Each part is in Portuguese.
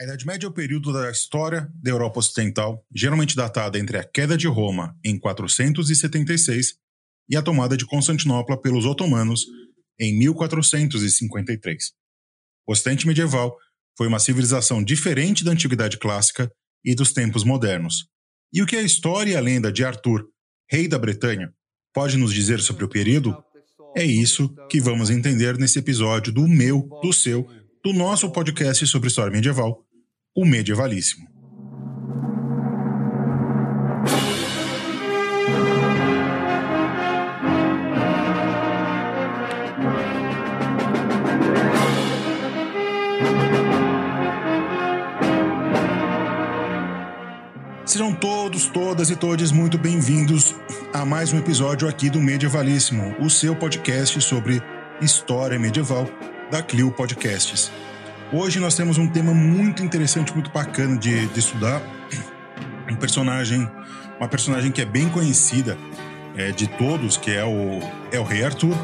A Idade Média é o período da história da Europa Ocidental, geralmente datada entre a queda de Roma em 476 e a tomada de Constantinopla pelos otomanos em 1453. O Ocidente medieval foi uma civilização diferente da Antiguidade Clássica e dos tempos modernos. E o que a história e a lenda de Arthur, rei da Bretanha, pode nos dizer sobre o período? É isso que vamos entender nesse episódio do meu, do seu, do nosso podcast sobre história medieval, o Medievalíssimo. Sejam todos, todas e todos muito bem-vindos a mais um episódio aqui do Medievalíssimo, o seu podcast sobre história medieval da Clio Podcasts. Hoje nós temos um tema muito interessante, muito bacana de, de estudar. Um personagem, uma personagem que é bem conhecida é, de todos, que é o, é o Rei Arthur.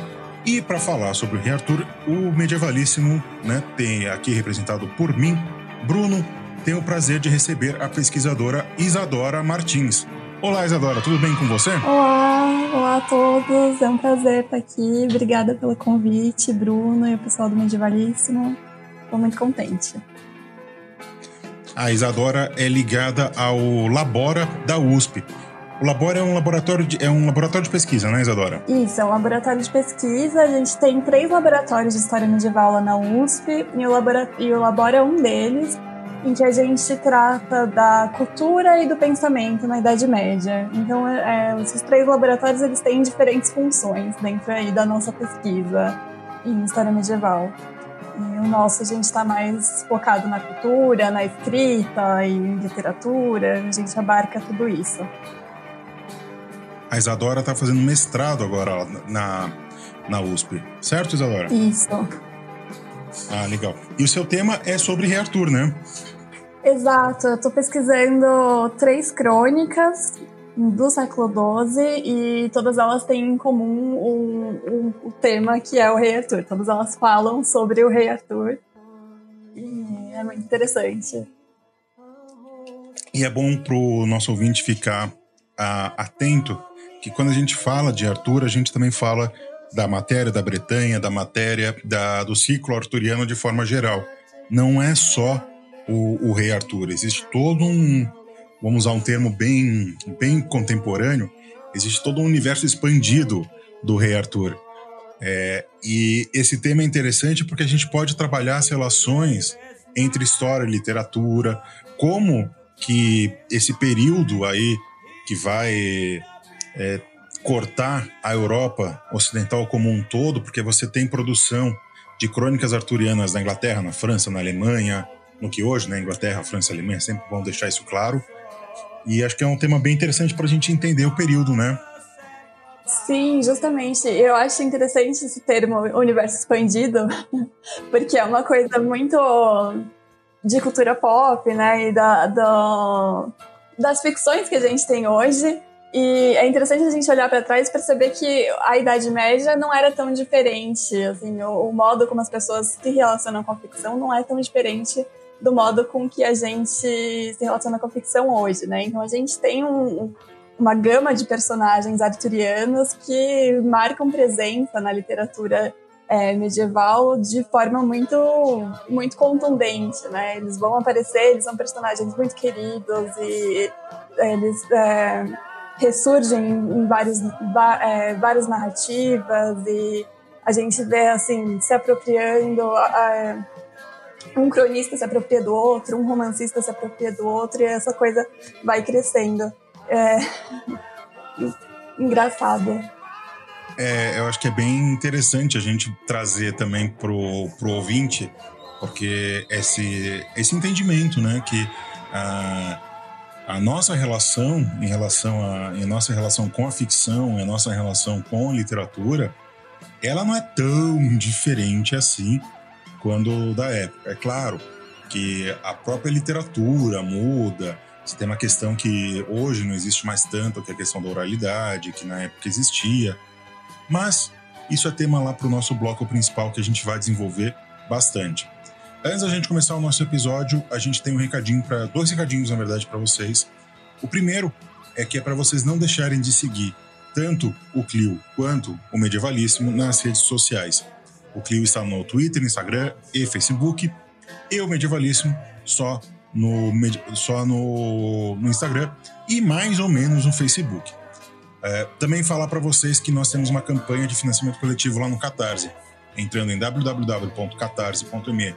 E para falar sobre o Rei Arthur, o Medievalíssimo né, tem aqui representado por mim, Bruno, tenho o prazer de receber a pesquisadora Isadora Martins. Olá, Isadora, tudo bem com você? Olá, olá a todos, é um prazer estar aqui. Obrigada pelo convite, Bruno e o pessoal do Medievalíssimo. Estou muito contente. A Isadora é ligada ao Labora da USP. O Labora é um laboratório de, é um laboratório de pesquisa, né, Isadora? Isso, é um laboratório de pesquisa. A gente tem três laboratórios de história medieval lá na USP e o, labora, e o Labora é um deles, em que a gente trata da cultura e do pensamento na Idade Média. Então, é, é esses três laboratórios eles têm diferentes funções dentro aí da nossa pesquisa em história medieval. E o nosso, a gente está mais focado na cultura, na escrita e literatura, a gente abarca tudo isso. A Isadora está fazendo mestrado agora na, na USP, certo, Isadora? Isso. Ah, legal. E o seu tema é sobre Rei Arthur, né? Exato, eu estou pesquisando três crônicas do século XII e todas elas têm em comum o, um, um, tema que é o rei Arthur. Todas elas falam sobre o rei Arthur e é muito interessante. E é bom para o nosso ouvinte ficar uh, atento que quando a gente fala de Arthur, a gente também fala da matéria da Bretanha, da matéria da, do ciclo arturiano de forma geral. Não é só o, o rei Arthur, existe todo um, vamos usar um termo bem, bem contemporâneo, existe todo um universo expandido do Rei Arthur. É, e esse tema é interessante porque a gente pode trabalhar as relações entre história e literatura, como que esse período aí que vai é, cortar a Europa ocidental como um todo, porque você tem produção de crônicas arturianas na Inglaterra, na França, na Alemanha, no que hoje, né, Inglaterra, França, Alemanha, sempre vão deixar isso claro. E acho que é um tema bem interessante para a gente entender o período, né? Sim, justamente. Eu acho interessante esse termo universo expandido, porque é uma coisa muito de cultura pop, né? E da, da, das ficções que a gente tem hoje. E é interessante a gente olhar para trás e perceber que a Idade Média não era tão diferente. Assim, o, o modo como as pessoas se relacionam com a ficção não é tão diferente do modo com que a gente se relaciona com a ficção hoje, né? Então a gente tem um, uma gama de personagens arturianos que marcam presença na literatura é, medieval de forma muito muito contundente, né? Eles vão aparecer, eles são personagens muito queridos e eles é, ressurgem em vários, é, várias narrativas e a gente vê assim se apropriando um cronista se apropria do outro, um romancista se apropria do outro, e essa coisa vai crescendo. É... Engraçado. É, eu acho que é bem interessante a gente trazer também pro, pro ouvinte, porque esse, esse entendimento, né, que a, a nossa relação em relação a, em nossa relação com a ficção, a nossa relação com a literatura, ela não é tão diferente assim quando da época. É claro que a própria literatura muda, você tem uma questão que hoje não existe mais tanto, que é a questão da oralidade, que na época existia. Mas isso é tema lá para o nosso bloco principal que a gente vai desenvolver bastante. Antes da gente começar o nosso episódio, a gente tem um recadinho para dois recadinhos na verdade para vocês. O primeiro é que é para vocês não deixarem de seguir tanto o Clio quanto o Medievalíssimo nas redes sociais. O Clio está no Twitter, Instagram e Facebook, e o Medievalíssimo só no, só no, no Instagram e mais ou menos no Facebook. É, também falar para vocês que nós temos uma campanha de financiamento coletivo lá no Catarse, entrando em www.catarse.me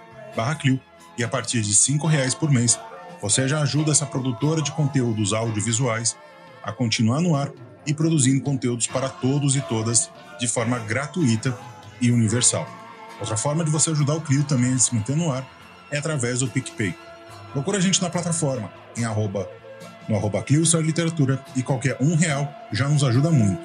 Clio e a partir de R$ reais por mês você já ajuda essa produtora de conteúdos audiovisuais a continuar no ar e produzindo conteúdos para todos e todas de forma gratuita e universal. Outra forma de você ajudar o Clio também a se manter no ar é através do PicPay. Procura a gente na plataforma, em arroba, no arroba Clio Literatura, e qualquer um real já nos ajuda muito.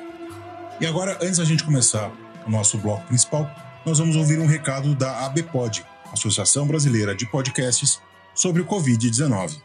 E agora, antes da gente começar o nosso bloco principal, nós vamos ouvir um recado da ABPOD, Associação Brasileira de Podcasts, sobre o Covid-19.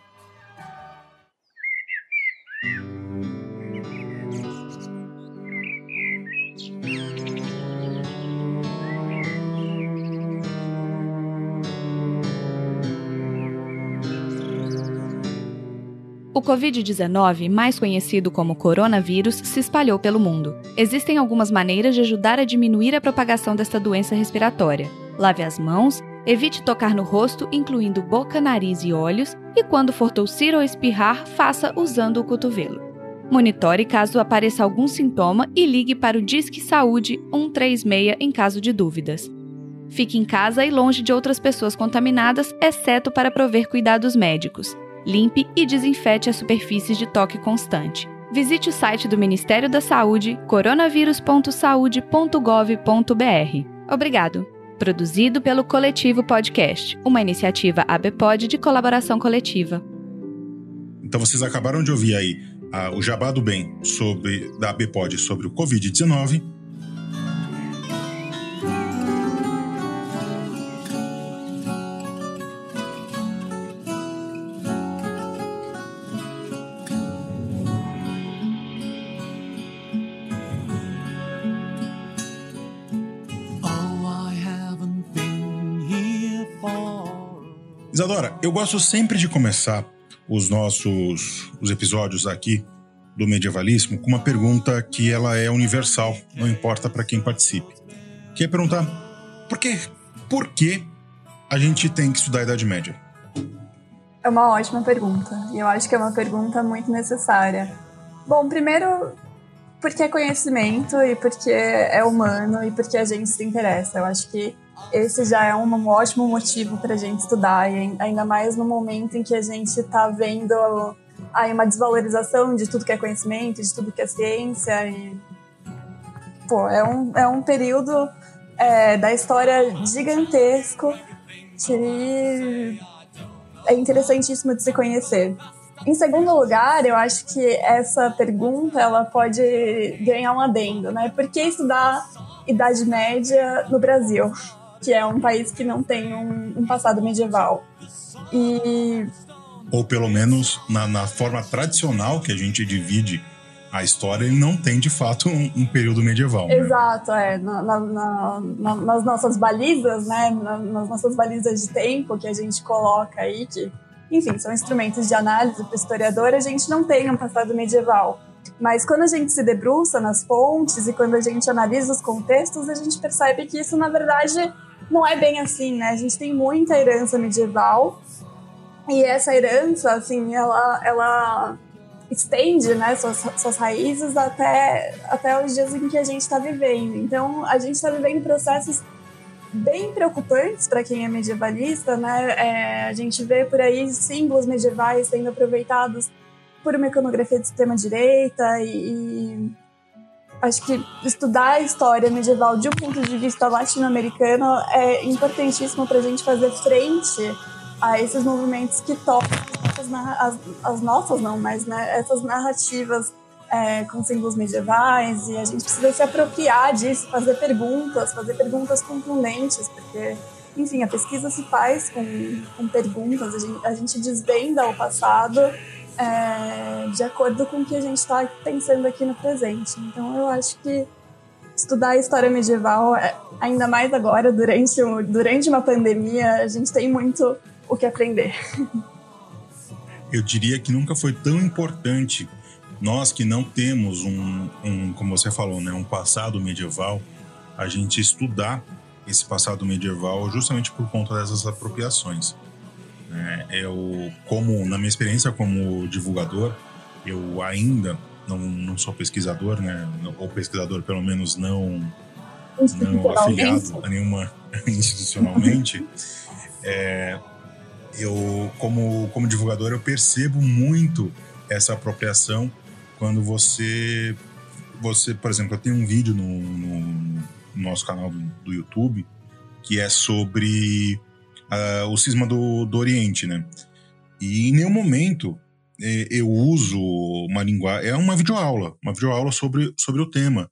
O Covid-19, mais conhecido como coronavírus, se espalhou pelo mundo. Existem algumas maneiras de ajudar a diminuir a propagação desta doença respiratória. Lave as mãos, evite tocar no rosto, incluindo boca, nariz e olhos, e quando for tossir ou espirrar, faça usando o cotovelo. Monitore caso apareça algum sintoma e ligue para o Disque Saúde 136 em caso de dúvidas. Fique em casa e longe de outras pessoas contaminadas, exceto para prover cuidados médicos. Limpe e desinfete as superfícies de toque constante. Visite o site do Ministério da Saúde, coronavírus.saude.gov.br. Obrigado. Produzido pelo Coletivo Podcast, uma iniciativa ABPOD de colaboração coletiva. Então vocês acabaram de ouvir aí ah, o Jabá do Bem sobre, da ABPOD sobre o Covid-19 Isadora, eu gosto sempre de começar os nossos os episódios aqui do Medievalíssimo com uma pergunta que ela é universal, não importa para quem participe. Que é perguntar por que, por que a gente tem que estudar a Idade Média? É uma ótima pergunta. E eu acho que é uma pergunta muito necessária. Bom, primeiro, porque é conhecimento e porque é humano e porque a gente se interessa. Eu acho que esse já é um ótimo motivo para a gente estudar, e ainda mais no momento em que a gente está vendo aí uma desvalorização de tudo que é conhecimento, de tudo que é ciência. E, pô, é um, é um período é, da história gigantesco que é interessantíssimo de se conhecer. Em segundo lugar, eu acho que essa pergunta ela pode ganhar um adendo, né? Por que estudar Idade Média no Brasil? que é um país que não tem um, um passado medieval. E ou pelo menos na, na, forma tradicional que a gente divide a história, ele não tem de fato um, um período medieval. Né? Exato, é. Na, na, nas nossas balizas, né? nas nossas balizas de tempo que a gente coloca aí, que, enfim, são instrumentos de análise para o historiador, a gente não tem um passado medieval. Mas quando a gente se debruça nas fontes e quando a gente analisa os contextos, a gente percebe que isso, na verdade, não é bem assim, né? A gente tem muita herança medieval e essa herança, assim, ela, ela estende, né, suas, suas raízes até, até os dias em que a gente está vivendo. Então, a gente está vivendo processos bem preocupantes para quem é medievalista, né? É, a gente vê por aí símbolos medievais sendo aproveitados por uma iconografia de extrema direita e, e acho que estudar a história medieval de um ponto de vista latino-americano é importantíssimo para a gente fazer frente a esses movimentos que tocam as, as nossas não, mas né, essas narrativas é, com símbolos medievais e a gente precisa se apropriar disso, fazer perguntas, fazer perguntas contundentes, porque enfim, a pesquisa se faz com, com perguntas, a gente, a gente desvenda o passado é, de acordo com o que a gente está pensando aqui no presente. Então, eu acho que estudar a história medieval, é, ainda mais agora, durante, durante uma pandemia, a gente tem muito o que aprender. Eu diria que nunca foi tão importante nós que não temos um, um, como você falou, né, um passado medieval, a gente estudar esse passado medieval justamente por conta dessas apropriações. É, eu, como na minha experiência como divulgador, eu ainda não, não sou pesquisador, né? Ou pesquisador, pelo menos não, não afiliado a nenhuma institucionalmente. é, eu, como, como divulgador, eu percebo muito essa apropriação quando você, você, por exemplo, eu tenho um vídeo no, no, no nosso canal do, do, YouTube que é sobre uh, o cisma do, do Oriente, né? E em nenhum momento é, eu uso uma linguagem. É uma videoaula, uma videoaula sobre, sobre o tema.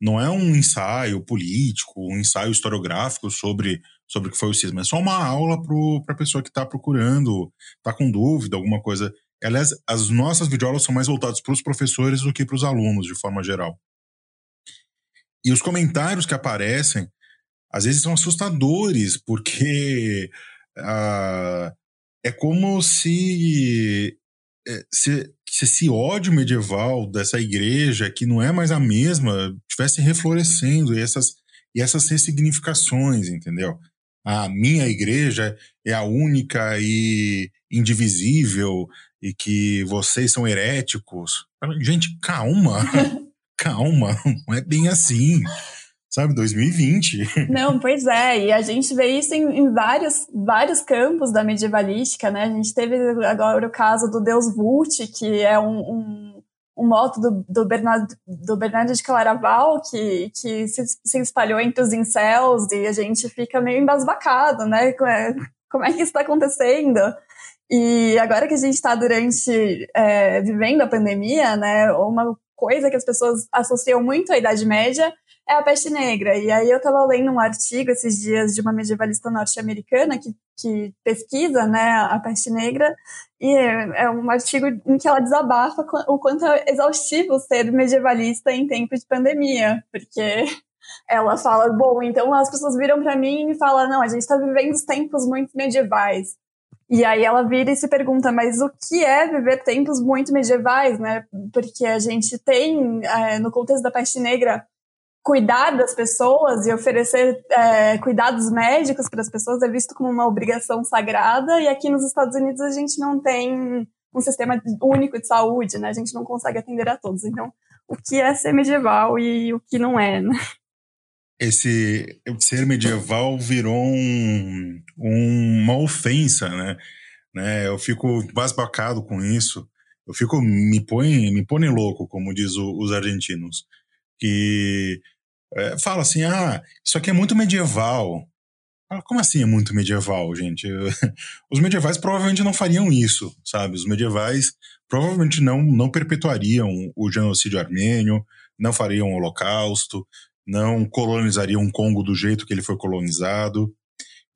Não é um ensaio político, um ensaio historiográfico sobre, sobre o que foi o cisma. É só uma aula para a pessoa que está procurando, está com dúvida, alguma coisa. Aliás, as nossas videoaulas são mais voltadas para os professores do que para os alunos, de forma geral. E os comentários que aparecem, às vezes, são assustadores, porque uh, é como se é, se, se esse ódio medieval dessa igreja, que não é mais a mesma, tivesse reflorescendo e essas, e essas ressignificações, entendeu? A minha igreja é a única e indivisível e que vocês são heréticos. Gente, calma, calma, não é bem assim sabe, 2020. Não, pois é, e a gente vê isso em, em, vários, vários campos da medievalística, né? A gente teve agora o caso do Deus Vult, que é um, um, um moto do, do, Bernardo, do Bernardo de Claraval, que, que se, se espalhou entre os incels, e a gente fica meio embasbacado, né? Como é que isso está acontecendo? E agora que a gente está durante, é, vivendo a pandemia, né, uma coisa que as pessoas associam muito à Idade Média é a peste negra. E aí eu estava lendo um artigo esses dias de uma medievalista norte-americana que, que pesquisa né, a peste negra, e é, é um artigo em que ela desabafa o quanto é exaustivo ser medievalista em tempo de pandemia, porque ela fala, bom, então as pessoas viram para mim e falam, não, a gente está vivendo tempos muito medievais. E aí ela vira e se pergunta, mas o que é viver tempos muito medievais, né? Porque a gente tem, é, no contexto da peste negra, cuidar das pessoas e oferecer é, cuidados médicos para as pessoas é visto como uma obrigação sagrada e aqui nos Estados Unidos a gente não tem um sistema único de saúde, né? A gente não consegue atender a todos. Então, o que é ser medieval e o que não é, né? Esse ser medieval virou um, um, uma ofensa, né? né? Eu fico basbacado com isso. Eu fico me põe me põe louco, como diz o, os argentinos, que é, fala assim: ah, isso aqui é muito medieval. Como assim é muito medieval, gente? Os medievais provavelmente não fariam isso, sabe? Os medievais provavelmente não, não perpetuariam o genocídio armênio, não fariam o holocausto, não colonizariam o Congo do jeito que ele foi colonizado.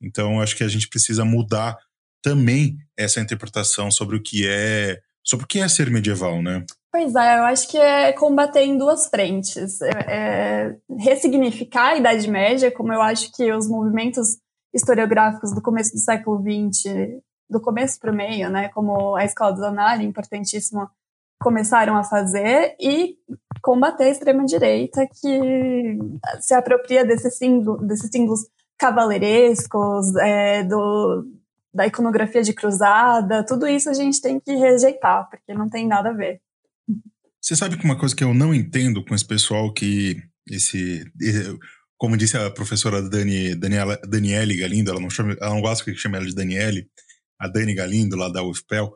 Então, acho que a gente precisa mudar também essa interpretação sobre o que é sobre o que é ser medieval, né? Pois é, eu acho que é combater em duas frentes. É, é ressignificar a Idade Média, como eu acho que os movimentos historiográficos do começo do século XX, do começo para o meio, né, como a Escola do Zanari, importantíssimo, começaram a fazer, e combater a extrema-direita que se apropria desses símbolos, desses símbolos cavaleirescos, é, do, da iconografia de cruzada, tudo isso a gente tem que rejeitar, porque não tem nada a ver. Você sabe que uma coisa que eu não entendo com esse pessoal que esse, como disse a professora Dani, Daniela, Daniele Galindo, ela não chama, ela não gosta que chame ela de Daniele, a Dani Galindo lá da UFPEL,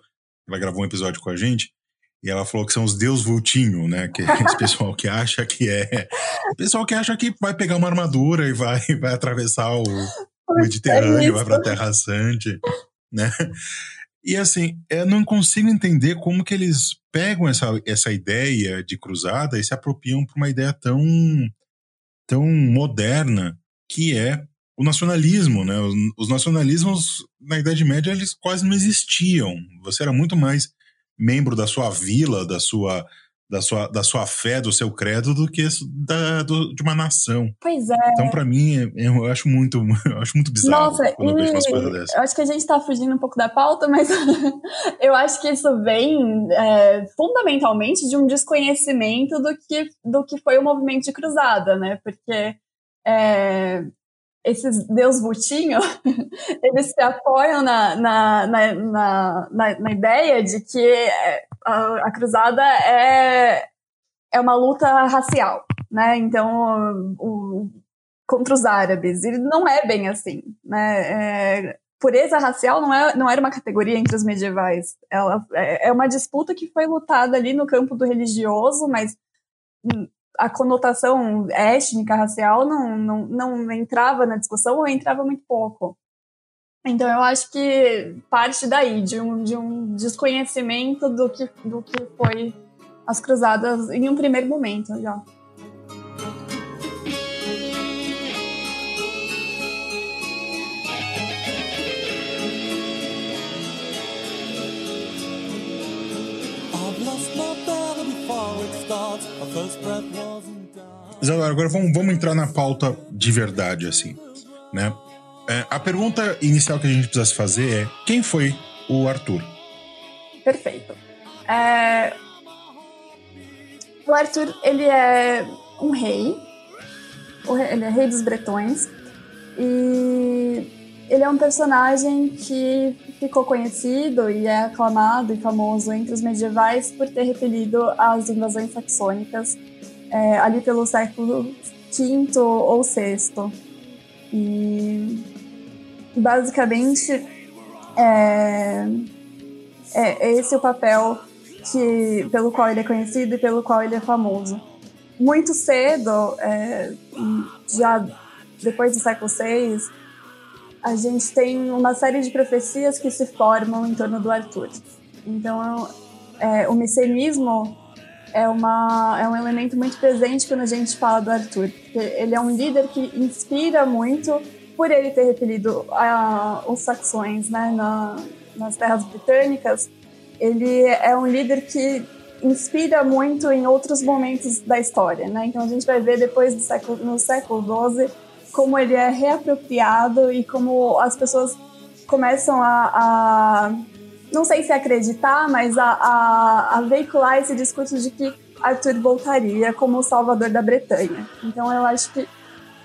ela gravou um episódio com a gente e ela falou que são os Deus Vultinho, né? Que é esse pessoal que acha que é. O pessoal que acha que vai pegar uma armadura e vai, vai atravessar o, o Mediterrâneo, é vai pra Terra Sante, né? E assim, eu não consigo entender como que eles pegam essa, essa ideia de cruzada e se apropriam para uma ideia tão, tão moderna que é o nacionalismo, né? Os, os, nacionalismos na Idade Média eles quase não existiam. Você era muito mais membro da sua vila, da sua da sua, da sua fé, do seu credo, do que da, do, de uma nação. Pois é. Então, para mim, eu acho muito, eu acho muito bizarro Nossa, quando eu vejo umas coisas dessas. Eu acho que a gente tá fugindo um pouco da pauta, mas eu acho que isso vem é, fundamentalmente de um desconhecimento do que, do que foi o movimento de cruzada, né? Porque é, esses Deus Butinho, eles se apoiam na, na, na, na, na, ideia de que é, a, a, cruzada é, é uma luta racial, né? Então, o, contra os árabes. E não é bem assim, né? É, pureza racial não, é, não era uma categoria entre os medievais. Ela é, é uma disputa que foi lutada ali no campo do religioso, mas a conotação étnica, racial, não, não, não entrava na discussão ou entrava muito pouco. Então eu acho que parte daí, de um, de um desconhecimento do que, do que foi as cruzadas em um primeiro momento já. Isadora, agora vamos, vamos entrar na pauta de verdade, assim, né? É, a pergunta inicial que a gente precisa fazer é: quem foi o Arthur? Perfeito. É... O Arthur, ele é um rei. Ele é rei dos bretões. E ele é um personagem que ficou conhecido e é aclamado e famoso entre os medievais por ter repelido as invasões saxônicas é, ali pelo século V ou VI. E basicamente é, é esse o papel que, pelo qual ele é conhecido e pelo qual ele é famoso. Muito cedo, é, já depois do século VI, a gente tem uma série de profecias que se formam em torno do Arthur. Então, é, o messianismo é, uma, é um elemento muito presente quando a gente fala do Arthur. Ele é um líder que inspira muito por ele ter repelido a, os saxões né, na, nas terras britânicas. Ele é um líder que inspira muito em outros momentos da história. Né? Então a gente vai ver depois do século, no século XII como ele é reapropriado e como as pessoas começam a, a não sei se acreditar, mas a, a, a, veicular esse discurso de que Arthur voltaria como o salvador da Bretanha. Então eu acho que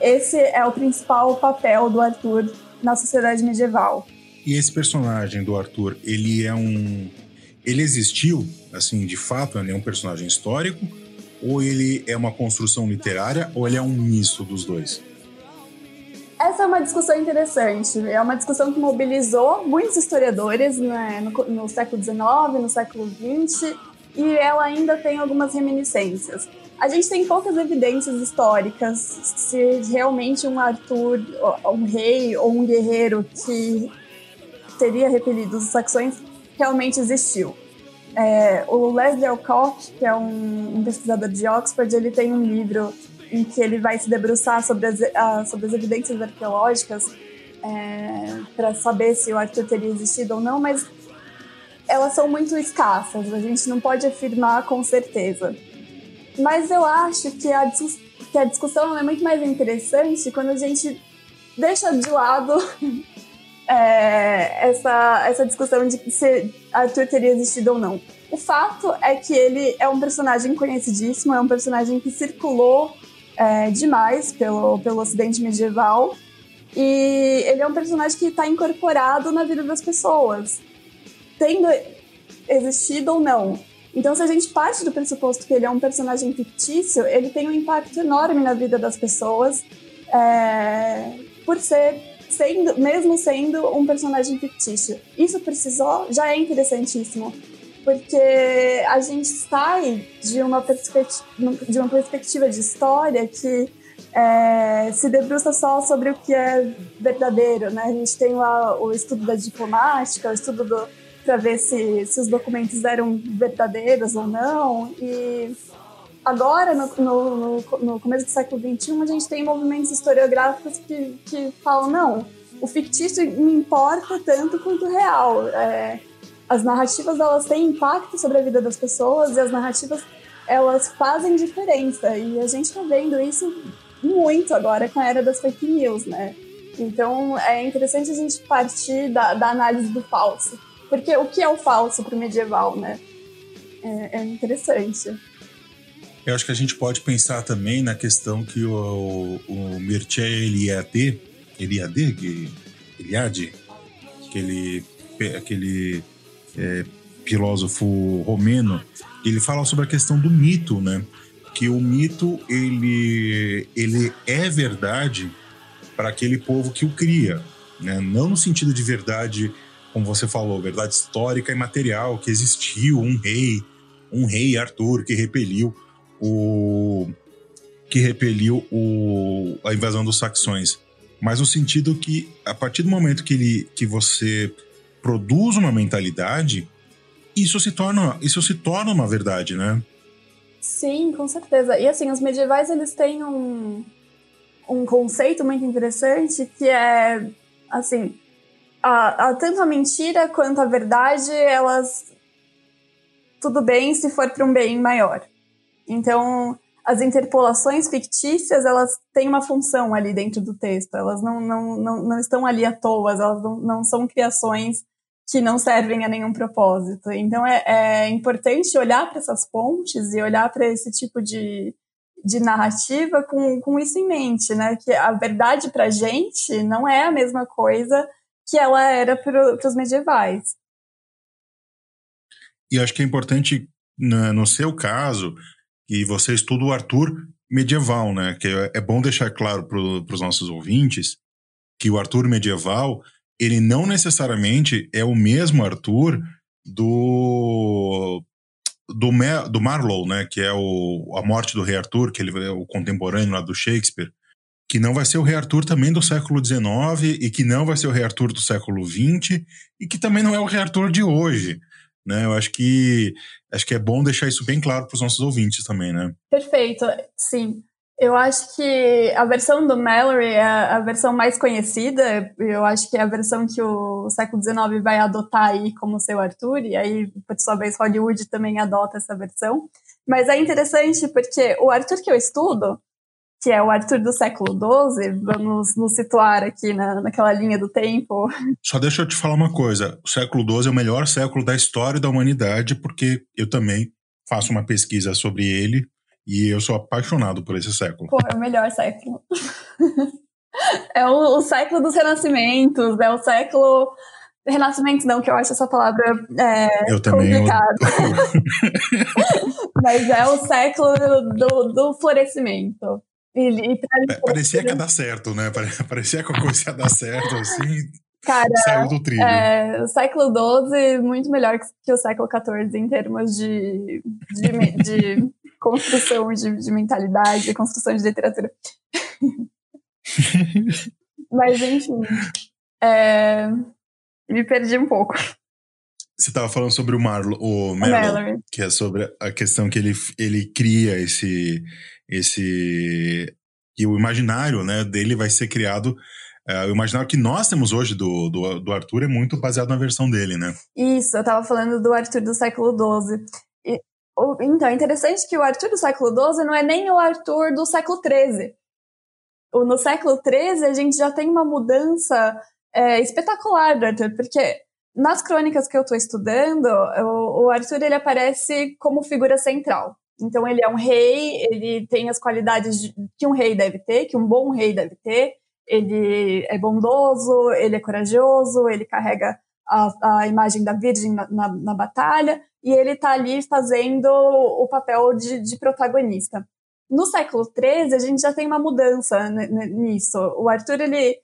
esse é o principal papel do Arthur na sociedade medieval. E esse personagem do Arthur, ele é um. Ele existiu, assim, de fato, é um personagem histórico? Ou ele é uma construção literária? Ou ele é um misto dos dois? Essa é uma discussão interessante. É uma discussão que mobilizou muitos historiadores né, no, no século XIX, no século XX, e ela ainda tem algumas reminiscências. A gente tem poucas evidências históricas se realmente um Arthur, um rei ou um guerreiro que teria repelido os saxões realmente existiu. É, o Leslie Alcock, que é um, um pesquisador de Oxford, ele tem um livro em que ele vai se debruçar sobre as, uh, sobre as evidências arqueológicas é, para saber se o Arthur teria existido ou não, mas elas são muito escassas, a gente não pode afirmar com certeza. Mas eu acho que a, que a discussão é muito mais interessante quando a gente deixa de lado é, essa, essa discussão de se Arthur teria existido ou não. O fato é que ele é um personagem conhecidíssimo, é um personagem que circulou é, demais pelo, pelo ocidente medieval. E ele é um personagem que está incorporado na vida das pessoas, tendo existido ou não. Então, se a gente parte do pressuposto que ele é um personagem fictício, ele tem um impacto enorme na vida das pessoas, é, por ser, sendo, mesmo sendo um personagem fictício. Isso por já é interessantíssimo porque a gente sai de uma, perspectiva, de uma perspectiva de história que é, se debruça só sobre o que é verdadeiro, né? A gente tem lá o estudo da diplomática, o estudo para ver se, se os documentos eram verdadeiros ou não. E agora, no, no, no começo do século XXI, a gente tem movimentos historiográficos que, que falam, não, o fictício me importa tanto quanto o real. É, as narrativas elas têm impacto sobre a vida das pessoas e as narrativas elas fazem diferença. E a gente está vendo isso muito agora com a era das fake news, né? Então é interessante a gente partir da, da análise do falso. Porque o que é o falso para o medieval, né? É, é, interessante. Eu acho que a gente pode pensar também na questão que o, o Mircea Eliade, Eliade, que, Eliade, aquele, aquele é, filósofo romeno, ele fala sobre a questão do mito, né? Que o mito ele, ele é verdade para aquele povo que o cria, né? Não no sentido de verdade, como você falou, verdade histórica e material, que existiu um rei, um rei Arthur que repeliu o que repeliu o, a invasão dos saxões, mas no sentido que a partir do momento que ele que você produz uma mentalidade, isso se torna, isso se torna uma verdade, né? Sim, com certeza. E assim, os medievais eles têm um, um conceito muito interessante que é assim, a, a, tanto a mentira quanto a verdade, elas tudo bem se for para um bem maior. Então, as interpolações fictícias, elas têm uma função ali dentro do texto. Elas não, não, não, não estão ali à toa, elas não, não são criações que não servem a nenhum propósito. Então é, é importante olhar para essas pontes e olhar para esse tipo de, de narrativa com, com isso em mente, né? Que a verdade para a gente não é a mesma coisa que ela era para os medievais. E acho que é importante, né, no seu caso, que você estuda o Arthur medieval, né? Que é, é bom deixar claro para os nossos ouvintes que o Arthur medieval ele não necessariamente é o mesmo Arthur do do, do Marlowe, né, que é o, a morte do rei Arthur, que ele é o contemporâneo lá do Shakespeare, que não vai ser o rei Arthur também do século XIX e que não vai ser o rei Arthur do século XX e que também não é o rei Arthur de hoje, né? Eu acho que acho que é bom deixar isso bem claro para os nossos ouvintes também, né? Perfeito, sim. Eu acho que a versão do Mallory é a versão mais conhecida. Eu acho que é a versão que o século XIX vai adotar aí como seu Arthur, e aí, por sua vez, Hollywood também adota essa versão. Mas é interessante porque o Arthur que eu estudo, que é o Arthur do século XII, vamos nos situar aqui na, naquela linha do tempo. Só deixa eu te falar uma coisa: o século XII é o melhor século da história da humanidade, porque eu também faço uma pesquisa sobre ele e eu sou apaixonado por esse século. Pô, é o melhor século. é o, o, século dos renascimentos, é o século. Renascimentos não, que eu acho essa palavra é, eu também, complicada. Eu... Mas é o século do, do florescimento. E, e é, parecia que ia dar certo, né? Parecia que a coisa ia dar certo, assim. Cara, saiu do trilho. É, o século XII muito melhor que o século XIV em termos de, de, de construção de, de mentalidade, construção de literatura. Mas, enfim, é, me perdi um pouco. Você estava falando sobre o Marlo, o Mallory, que é sobre a questão que ele, ele cria esse esse e o imaginário, né, dele vai ser criado é, o imaginário que nós temos hoje do, do, do, Arthur é muito baseado na versão dele, né? Isso, eu estava falando do Arthur do século XII. Então, é interessante que o Arthur do século XII não é nem o Arthur do século XIII. No século XIII, a gente já tem uma mudança é, espetacular do Arthur, porque nas crônicas que eu estou estudando, o, o Arthur ele aparece como figura central. Então, ele é um rei, ele tem as qualidades de, que um rei deve ter, que um bom rei deve ter. Ele é bondoso, ele é corajoso, ele carrega a, a imagem da Virgem na, na, na batalha, e ele está ali fazendo o papel de, de, protagonista. No século XIII, a gente já tem uma mudança nisso. O Arthur, ele,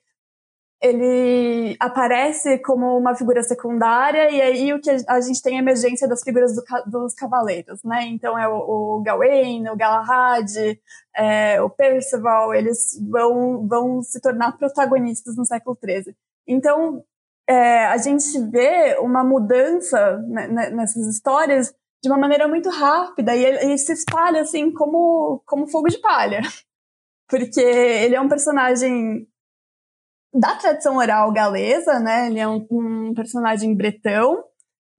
ele aparece como uma figura secundária, e aí o que a gente tem a emergência das figuras do, dos cavaleiros, né? Então é o, o Gawain, o Galahad, é, o Percival, eles vão, vão se tornar protagonistas no século XIII. Então, é, a gente vê uma mudança nessas histórias de uma maneira muito rápida e ele, se espalha assim como, como fogo de palha. Porque ele é um personagem da tradição oral galesa, né? Ele é um, um personagem bretão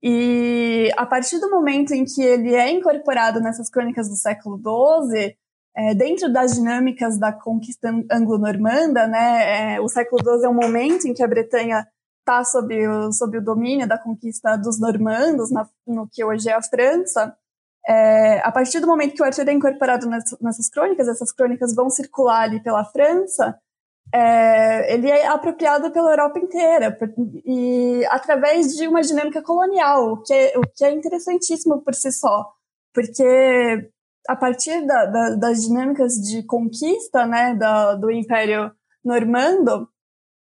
E a partir do momento em que ele é incorporado nessas crônicas do século XII, é, dentro das dinâmicas da conquista anglo-normanda, né, é, o século XII é um momento em que a Bretanha está sob, sob o domínio da conquista dos normandos, na, no que hoje é a França. É, a partir do momento que o Arthur é incorporado nessas, nessas crônicas, essas crônicas vão circular ali pela França, é, ele é apropriado pela Europa inteira e através de uma dinâmica colonial, o que é, o que é interessantíssimo por si só, porque a partir da, da, das dinâmicas de conquista né, da, do Império Normando,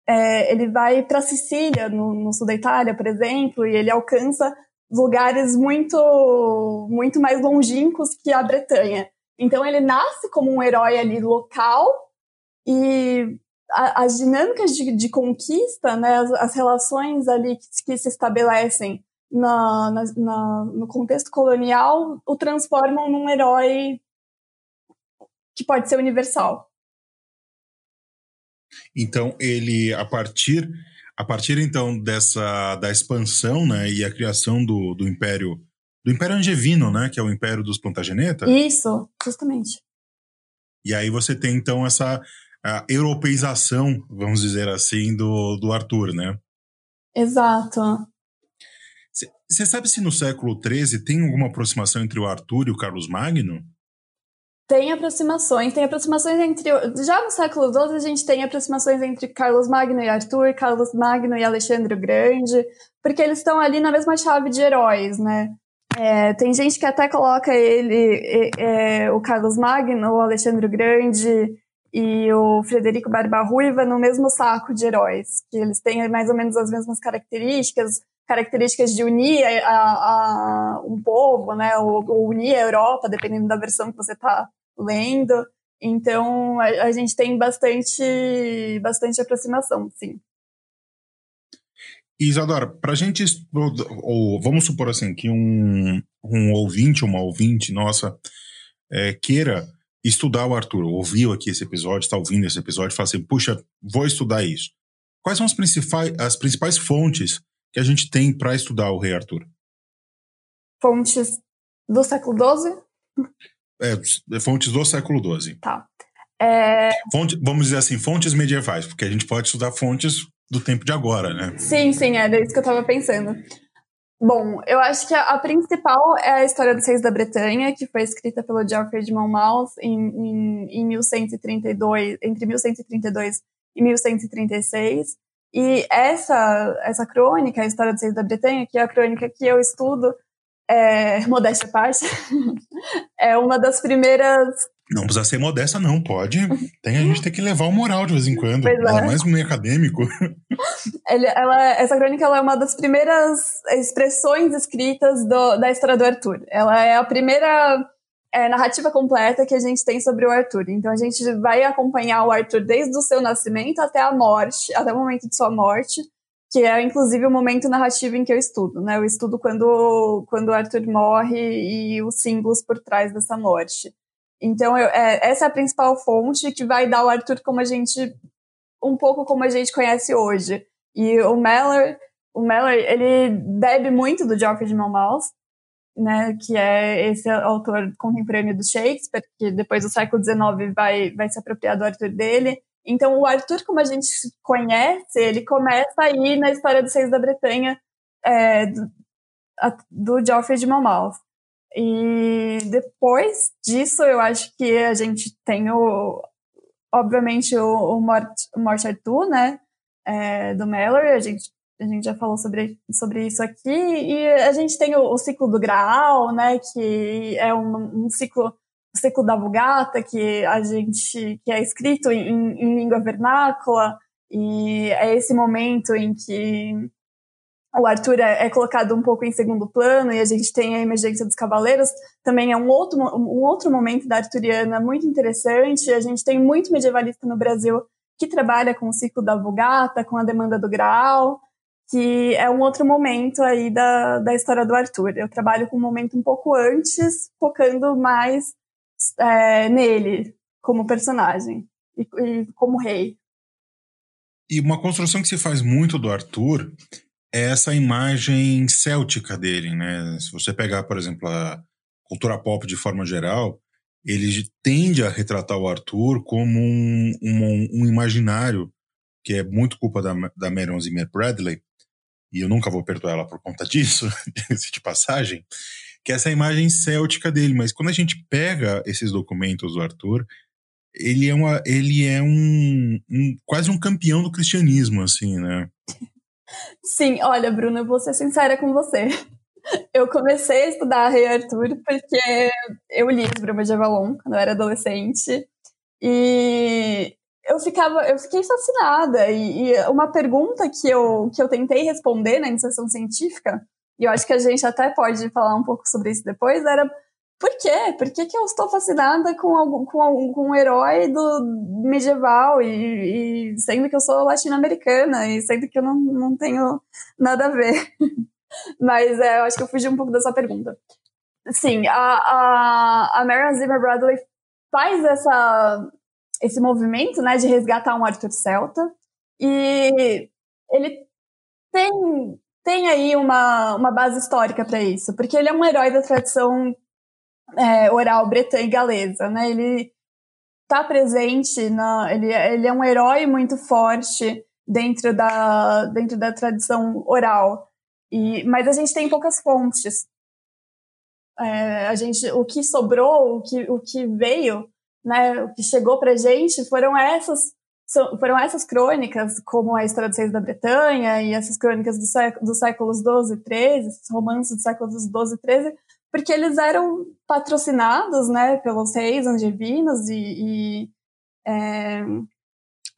é, ele vai para Sicília, no, no, sul da Itália, por exemplo, e ele alcança lugares muito, muito mais longínquos que a Bretanha. Então ele nasce como um herói ali local e a, as dinâmicas de, de, conquista, né, as, as relações ali que, que se estabelecem na, na, na, no contexto colonial o transformam num herói que pode ser universal. Então ele a partir a partir então dessa da expansão, né, e a criação do, do império do Império Angevino, né, que é o Império dos Plantageneta. Isso, justamente. E aí você tem então essa europeização, vamos dizer assim, do, do Arthur, né? Exato. Você sabe se no século XIII tem alguma aproximação entre o Arthur e o Carlos Magno? Tem aproximações, tem aproximações entre. Já no século XII a gente tem aproximações entre Carlos Magno e Arthur, Carlos Magno e Alexandre o Grande, porque eles estão ali na mesma chave de heróis, né? É, tem gente que até coloca ele, é, é, o Carlos Magno, o Alexandre o Grande e o Frederico Barba Ruiva no mesmo saco de heróis, que eles têm mais ou menos as mesmas características, características de unir a, a um povo, né, ou, ou, unir a Europa, dependendo da versão que você está lendo. Então, a, a, gente tem bastante, bastante aproximação, sim. Isadora, para a gente, ou vamos supor assim, que um, um ouvinte, uma ouvinte nossa, é, queira estudar o Arthur, ouviu aqui esse episódio, está ouvindo esse episódio, fala assim, puxa, vou estudar isso. Quais são as principais, as principais fontes que a gente tem para estudar o rei Arthur? Fontes do século XII? É, fontes do século XII. Tá. É... Fonte, vamos dizer assim, fontes medievais, porque a gente pode estudar fontes do tempo de agora, né? Sim, sim, é isso que eu estava pensando. Bom, eu acho que a, a, principal é a história dos reis da Bretanha, que foi escrita pelo Geoffrey de Monmouth em, em, em 1132, entre 1132 e 1136. E essa, essa crônica, a história dos reis da Bretanha, que é a crônica que eu estudo, é, modéstia à parte, é uma das primeiras não precisa ser modesta, não, pode. Tem, a gente tem que levar o moral de vez em quando. Pois é. mais meio acadêmico. Ele, ela, essa crônica é uma das primeiras expressões escritas do, da história do Arthur. Ela é a primeira é, narrativa completa que a gente tem sobre o Arthur. Então a gente vai acompanhar o Arthur desde o seu nascimento até a morte, até o momento de sua morte, que é inclusive o momento narrativo em que eu estudo. Né? Eu estudo quando, quando o Arthur morre e os símbolos por trás dessa morte. Então, eu, é, essa é a principal fonte que vai dar o Arthur como a gente, um pouco como a gente conhece hoje. E o Meller, o Meller, ele bebe muito do Geoffrey de Monmouth, né, que é esse autor contemporâneo do Shakespeare, que depois do século XIX vai, vai se apropriar do Arthur dele. Então, o Arthur, como a gente conhece, ele começa aí na história dos Seis da Bretanha, é, do, a, do Geoffrey de Monmouth. E depois disso, eu acho que a gente tem o, obviamente, o, o Mort, o Mort Arthur, né, é, do Mallory, a gente, a gente já falou sobre, sobre isso aqui, e a gente tem o, o ciclo do Graal, né, que é um, um ciclo, o ciclo da Vulgata, que a gente, que é escrito em, em língua vernácula, e é esse momento em que o Arthur é, é, colocado um pouco em segundo plano e a gente tem a emergência dos cavaleiros, também é um outro, um outro momento da arturiana muito interessante. A gente tem muito medievalista no Brasil que trabalha com o ciclo da Vulgata, com a demanda do Graal, que é um outro momento aí da, da história do Arthur. Eu trabalho com um momento um pouco antes, focando mais é, nele como personagem e, e como rei. E uma construção que se faz muito do Arthur é essa imagem céltica dele, né? Se você pegar, por exemplo, a cultura pop de forma geral, ele tende a retratar o Arthur como um, um, um imaginário que é muito culpa da, da Marion Zimmer Bradley, e eu nunca vou perdoar ela por conta disso, de passagem, que é essa imagem céltica dele. Mas quando a gente pega esses documentos do Arthur, ele é, uma, ele é um, um quase um campeão do cristianismo, assim, né? Sim, olha, Bruna, eu vou ser sincera com você. Eu comecei a estudar Rei Arthur porque eu li os Brumas de Avalon quando eu era adolescente. E eu ficava, eu fiquei fascinada. E, e, uma pergunta que eu, que eu tentei responder na iniciação científica, e eu acho que a gente até pode falar um pouco sobre isso depois, era por quê? Por que, que eu estou fascinada com, algum, com, com um herói do medieval e, e sendo que eu sou latino-americana e sendo que eu não, não tenho nada a ver? Mas é, eu acho que eu fugi um pouco dessa pergunta. Sim, a, a, a Marion Zimmer Bradley faz essa, esse movimento né, de resgatar um Arthur Celta e ele tem, tem aí uma, uma base histórica para isso, porque ele é um herói da tradição é, oral bretã e galesa, né? Ele está presente, na, ele, ele é um herói muito forte dentro da, dentro da tradição oral. E, mas a gente tem poucas fontes. É, a gente, o que sobrou, o que, o que veio, né, o que chegou para gente foram essas foram essas crônicas, como a História dos Reis da Bretanha e essas crônicas do século, dos séculos 12 e 13, esses romances dos séculos 12 e 13, porque eles eram patrocinados, né, pelos reis angevinos e, e é,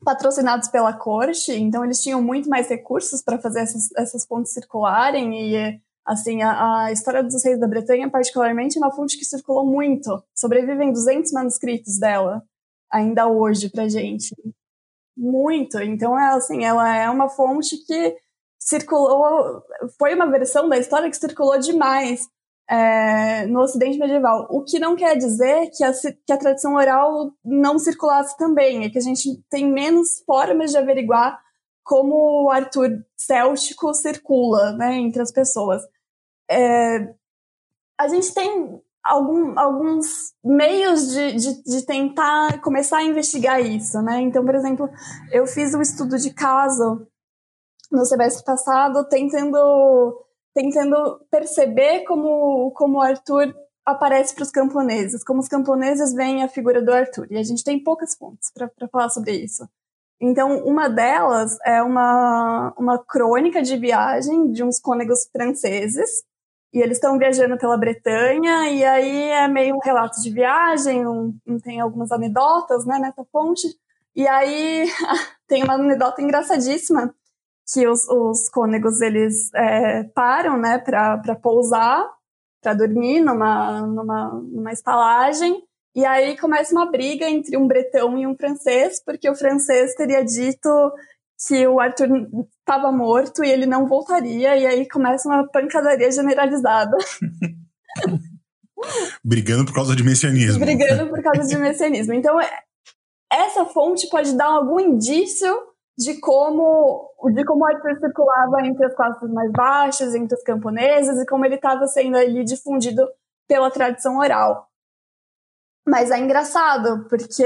patrocinados pela corte, então eles tinham muito mais recursos para fazer essas, essas fontes circularem. E assim a, a, história dos reis da Bretanha particularmente é uma fonte que circulou muito, sobrevivem 200 manuscritos dela ainda hoje para gente, muito. Então é assim, ela é uma fonte que circulou, foi uma versão da história que circulou demais é, no Ocidente medieval. O que não quer dizer que a, que a tradição oral não circulasse também, é que a gente tem menos formas de averiguar como o Arthur céltico circula né, entre as pessoas. É, a gente tem algum, alguns meios de, de, de, tentar começar a investigar isso, né? Então, por exemplo, eu fiz um estudo de caso no semestre passado, tentando tentando perceber como, como o Arthur aparece para os camponeses, como os camponeses veem a figura do Arthur. E a gente tem poucas fontes para falar sobre isso. Então, uma delas é uma, uma crônica de viagem de uns cônegos franceses, e eles estão viajando pela Bretanha, e aí é meio um relato de viagem, um, tem algumas anedotas né, nessa fonte, e aí tem uma anedota engraçadíssima, que os, os cônegos eles é, param, né, para pousar, para dormir numa, numa, numa estalagem, e aí começa uma briga entre um bretão e um francês, porque o francês teria dito que o Arthur estava morto e ele não voltaria, e aí começa uma pancadaria generalizada. Brigando por causa de messianismo. Brigando por causa de messianismo. Então, essa fonte pode dar algum indício de como de como o Arthur circulava entre as classes mais baixas, entre os camponeses e como ele estava sendo ali difundido pela tradição oral. Mas é engraçado porque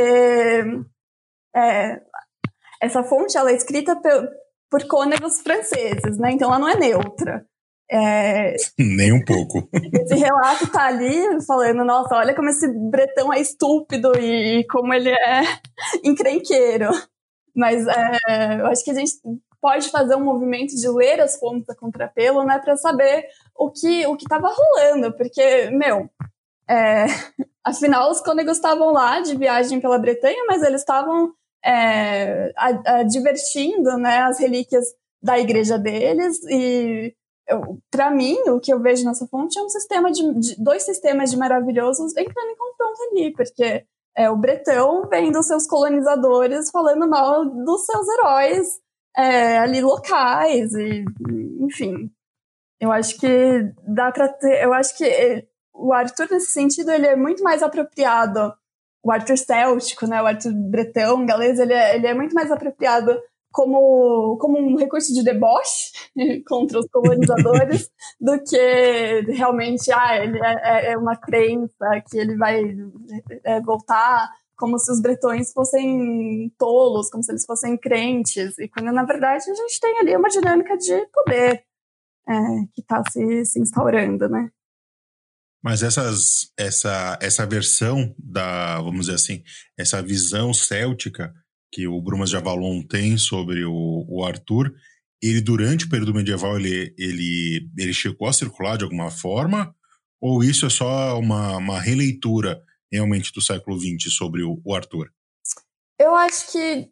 é, essa fonte ela é escrita por, por cônegos franceses, né? Então ela não é neutra. É, Nem um pouco. Esse relato tá ali falando, nossa, olha como esse bretão é estúpido e como ele é encrenqueiro. Mas é, eu acho que a gente pode fazer um movimento de ler as fontes da contrapelo, né, para saber o que o que estava rolando, porque meu, é, afinal os cônegos estavam lá de viagem pela Bretanha, mas eles estavam é, a, a, divertindo, né, as relíquias da igreja deles e para mim, o que eu vejo nessa fonte é um sistema de, de dois sistemas de maravilhosos entrando em confronto ali, porque é, o Bretão vendo seus colonizadores falando mal dos seus heróis é, ali locais, e, enfim. Eu acho que dá para ter. Eu acho que o Arthur, nesse sentido, ele é muito mais apropriado. O Arthur céltico, né? O Arthur bretão, galês, ele é, ele é muito mais apropriado como, como um recurso de deboche contra os colonizadores do que realmente ah, ele é, é, é uma crença que ele vai é, voltar como se os bretões fossem tolos, como se eles fossem crentes, e quando na verdade a gente tem ali uma dinâmica de poder é, que está se, se instaurando, né? Mas essas, essa, essa versão da, vamos dizer assim, essa visão céltica que o Brumas de Avalon tem sobre o, o Arthur, ele durante o período medieval ele, ele, ele chegou a circular de alguma forma? Ou isso é só uma, uma releitura realmente do século XX sobre o, o Arthur? Eu acho que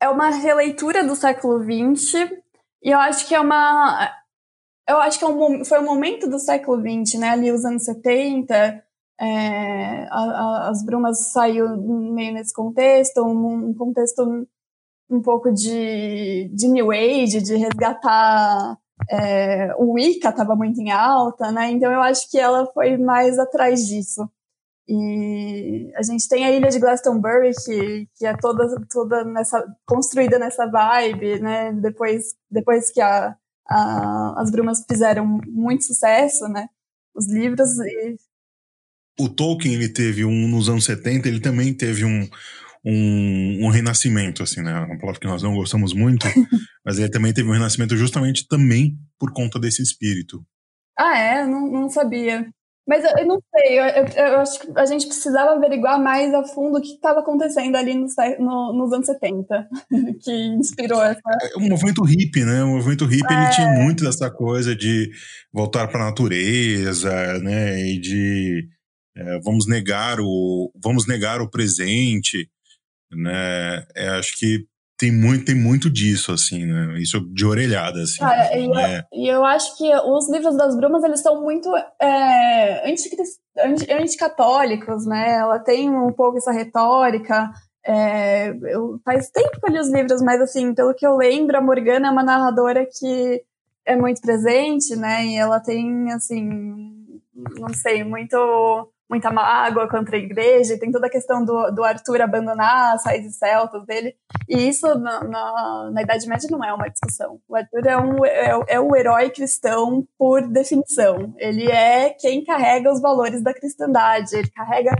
é uma releitura do século XX e eu acho que é uma eu acho que é um, foi um momento do século XX, né? Ali os anos 70, é, a, a, as brumas saiu meio nesse contexto, um, um, contexto um pouco de, de New Age, de resgatar é, o Wicca estava muito em alta, né? Então eu acho que ela foi mais atrás disso. E a gente tem a ilha de Glastonbury, que, que é toda, toda nessa, construída nessa vibe, né? Depois, depois que a, a, as brumas fizeram muito sucesso, né? Os livros. E... O Tolkien, ele teve um, nos anos 70, ele também teve um, um, um renascimento, assim, né? Uma palavra que nós não gostamos muito, mas ele também teve um renascimento justamente também por conta desse espírito. Ah, é? Não, não sabia. Mas eu, eu não sei, eu, eu, eu, acho que a gente precisava averiguar mais a fundo o que estava acontecendo ali no, no, nos anos 70, que inspirou essa. É, o movimento hippie, né? O movimento hippie é... ele tinha muito dessa coisa de voltar para a natureza, né? E de é, vamos negar o vamos negar o presente, né? É, acho que tem muito, tem muito disso, assim, né? Isso de orelhada, assim. Cara, e, né? eu, e eu acho que os livros das brumas, eles são muito é, anticatólicos, né? Ela tem um pouco essa retórica. É, eu, faz tempo que eu li os livros, mas, assim, pelo que eu lembro, a Morgana é uma narradora que é muito presente, né? E ela tem, assim, não sei, muito muita mágoa contra a igreja, tem toda a questão do, do Arthur abandonar as raízes celtas dele, e isso na, na, na, Idade Média não é uma discussão. O Arthur é, um, é, é o herói cristão por definição. Ele é quem carrega os valores da cristandade, ele carrega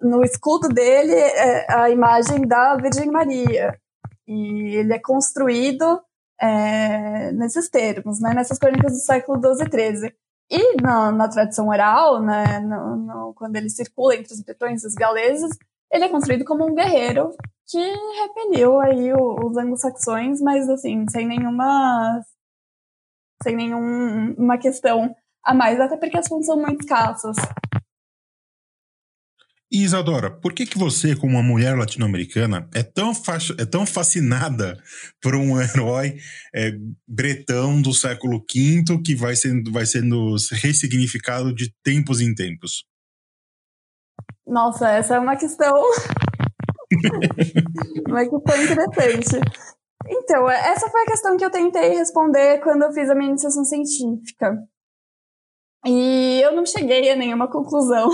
no escudo dele é, a imagem da Virgem Maria, e ele é construído é, nesses termos, né, nessas crônicas do século XII e XIII. E na, na tradição oral, né, no, no, quando ele circula entre os bretões e os galeses, ele é construído como um guerreiro que repeliu aí os anglo-saxões, mas assim, sem nenhuma sem nenhuma questão a mais, até porque as fontes são muito escassas. E Isadora, por que, que você, como uma mulher latino-americana, é tão, é tão fascinada por um herói é, bretão do século V que vai sendo, vai sendo ressignificado de tempos em tempos? Nossa, essa é uma questão. uma questão interessante. Então, essa foi a questão que eu tentei responder quando eu fiz a minha iniciação científica. E eu não cheguei a nenhuma conclusão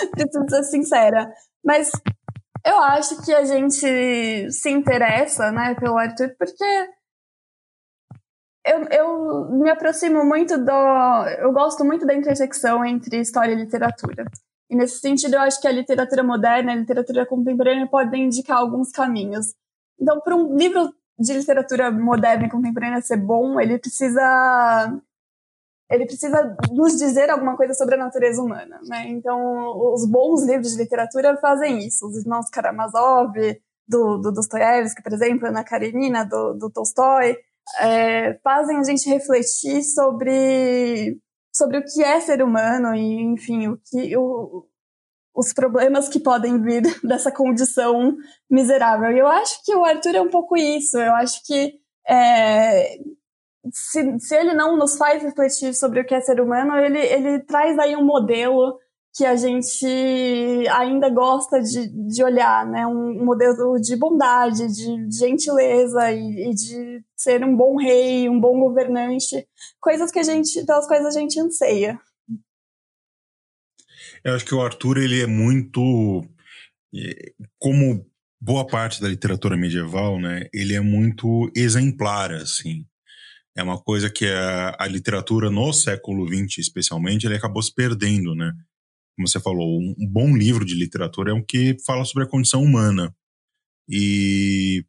Preciso ser sincera. Mas eu acho que a gente se interessa, né, pelo Arthur, porque eu, eu me aproximo muito do. Eu gosto muito da intersecção entre história e literatura. E nesse sentido, eu acho que a literatura moderna e a literatura contemporânea podem indicar alguns caminhos. Então, para um livro de literatura moderna e contemporânea ser bom, ele precisa ele precisa nos dizer alguma coisa sobre a natureza humana, né? Então, os bons livros de literatura fazem isso. Os Irmãos Karamazov, do, do Dostoiévski, por exemplo, Ana Karenina, do, do Tolstói, é, fazem a gente refletir sobre, sobre o que é ser humano e, enfim, o que... O, os problemas que podem vir dessa condição miserável. E eu acho que o Arthur é um pouco isso. Eu acho que é, se, se ele não nos faz refletir sobre o que é ser humano, ele, ele traz aí um modelo que a gente ainda gosta de, de olhar, né? Um modelo de bondade, de gentileza e, e, de ser um bom rei, um bom governante, coisas que a gente, pelas quais a gente anseia. Eu acho que o Arthur ele é muito como boa parte da literatura medieval, né, ele é muito exemplar, assim. É uma coisa que a, a literatura no século XX, especialmente, ele acabou se perdendo, né? Como você falou, um, um bom livro de literatura é um que fala sobre a condição humana. E,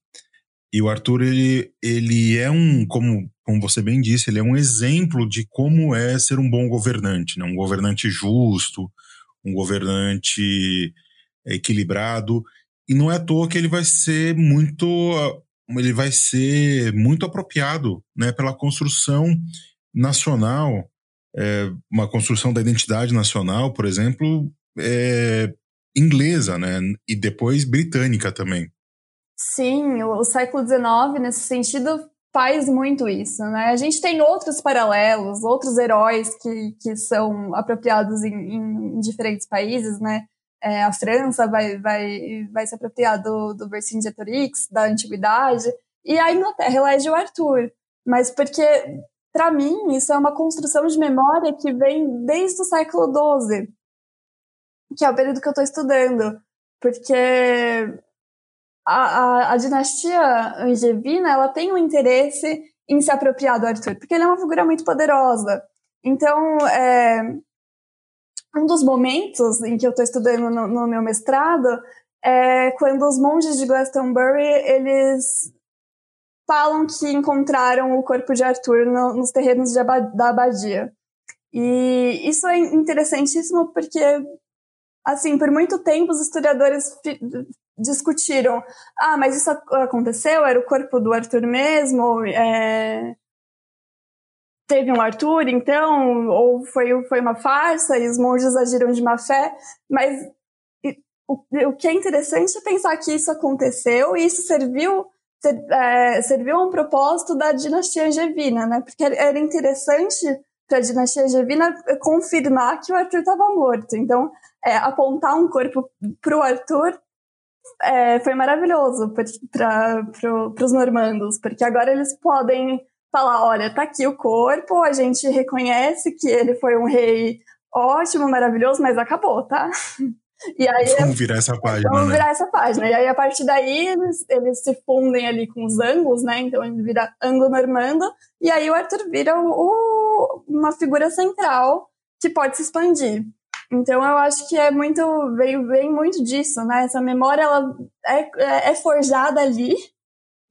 e o Arthur, ele, ele é um, como, como você bem disse, ele é um exemplo de como é ser um bom governante, né? Um governante justo, um governante equilibrado e não é à toa que ele vai ser muito ele vai ser muito apropriado né, pela construção nacional, é, uma construção da identidade nacional, por exemplo, é, inglesa, né, e depois britânica também. Sim, o século XIX, nesse sentido, faz muito isso, né? A gente tem outros paralelos, outros heróis que, que são apropriados em, em diferentes países, né? É, a França vai, vai, vai se apropriar do, do Vercingetorix, da antiguidade, e a Inglaterra elege o Arthur. Mas porque, para mim, isso é uma construção de memória que vem desde o século XII, que é o período que eu estou estudando. Porque a, a, a, dinastia angevina ela tem um interesse em se apropriar do Arthur, porque ele é uma figura muito poderosa. Então, é, um dos momentos em que eu estou estudando no, no, meu mestrado é quando os monges de Glastonbury eles falam que encontraram o corpo de Arthur no, nos terrenos ab da abadia. E isso é interessantíssimo porque, assim, por muito tempo os historiadores discutiram: ah, mas isso aconteceu? Era o corpo do Arthur mesmo? É teve um Arthur, então, ou foi, foi uma farsa e os monges agiram de má fé, mas o, o que é interessante é pensar que isso aconteceu e isso serviu ser, é, serviu a um propósito da dinastia angevina, né? Porque era interessante para a dinastia angevina confirmar que o Arthur estava morto. Então, é, apontar um corpo para o Arthur é, foi maravilhoso para pro, os normandos, porque agora eles podem falar, olha, tá aqui o corpo, a gente reconhece que ele foi um rei ótimo, maravilhoso, mas acabou, tá? E aí, vamos virar essa página. Vamos né? virar essa página. E aí, a partir daí, eles, eles se fundem ali com os ângulos, né? Então, ele vira anglo-normando. E aí, o Arthur vira o, o, uma figura central que pode se expandir. Então, eu acho que é muito, veio, vem muito disso, né? Essa memória, ela é, é, é forjada ali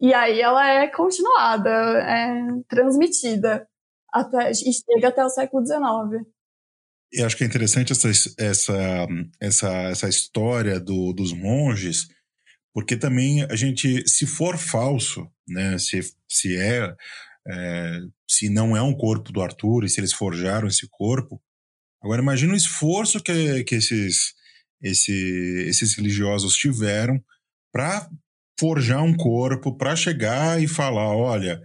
e aí ela é continuada, é transmitida até, e chega até o século XIX. Eu acho que é interessante essa, essa, essa, essa história do, dos monges, porque também a gente, se for falso, né, se, se é, é, se não é um corpo do Arthur e se eles forjaram esse corpo, agora imagina o esforço que, que esses, esse, esses religiosos tiveram para forjar um corpo para chegar e falar, olha,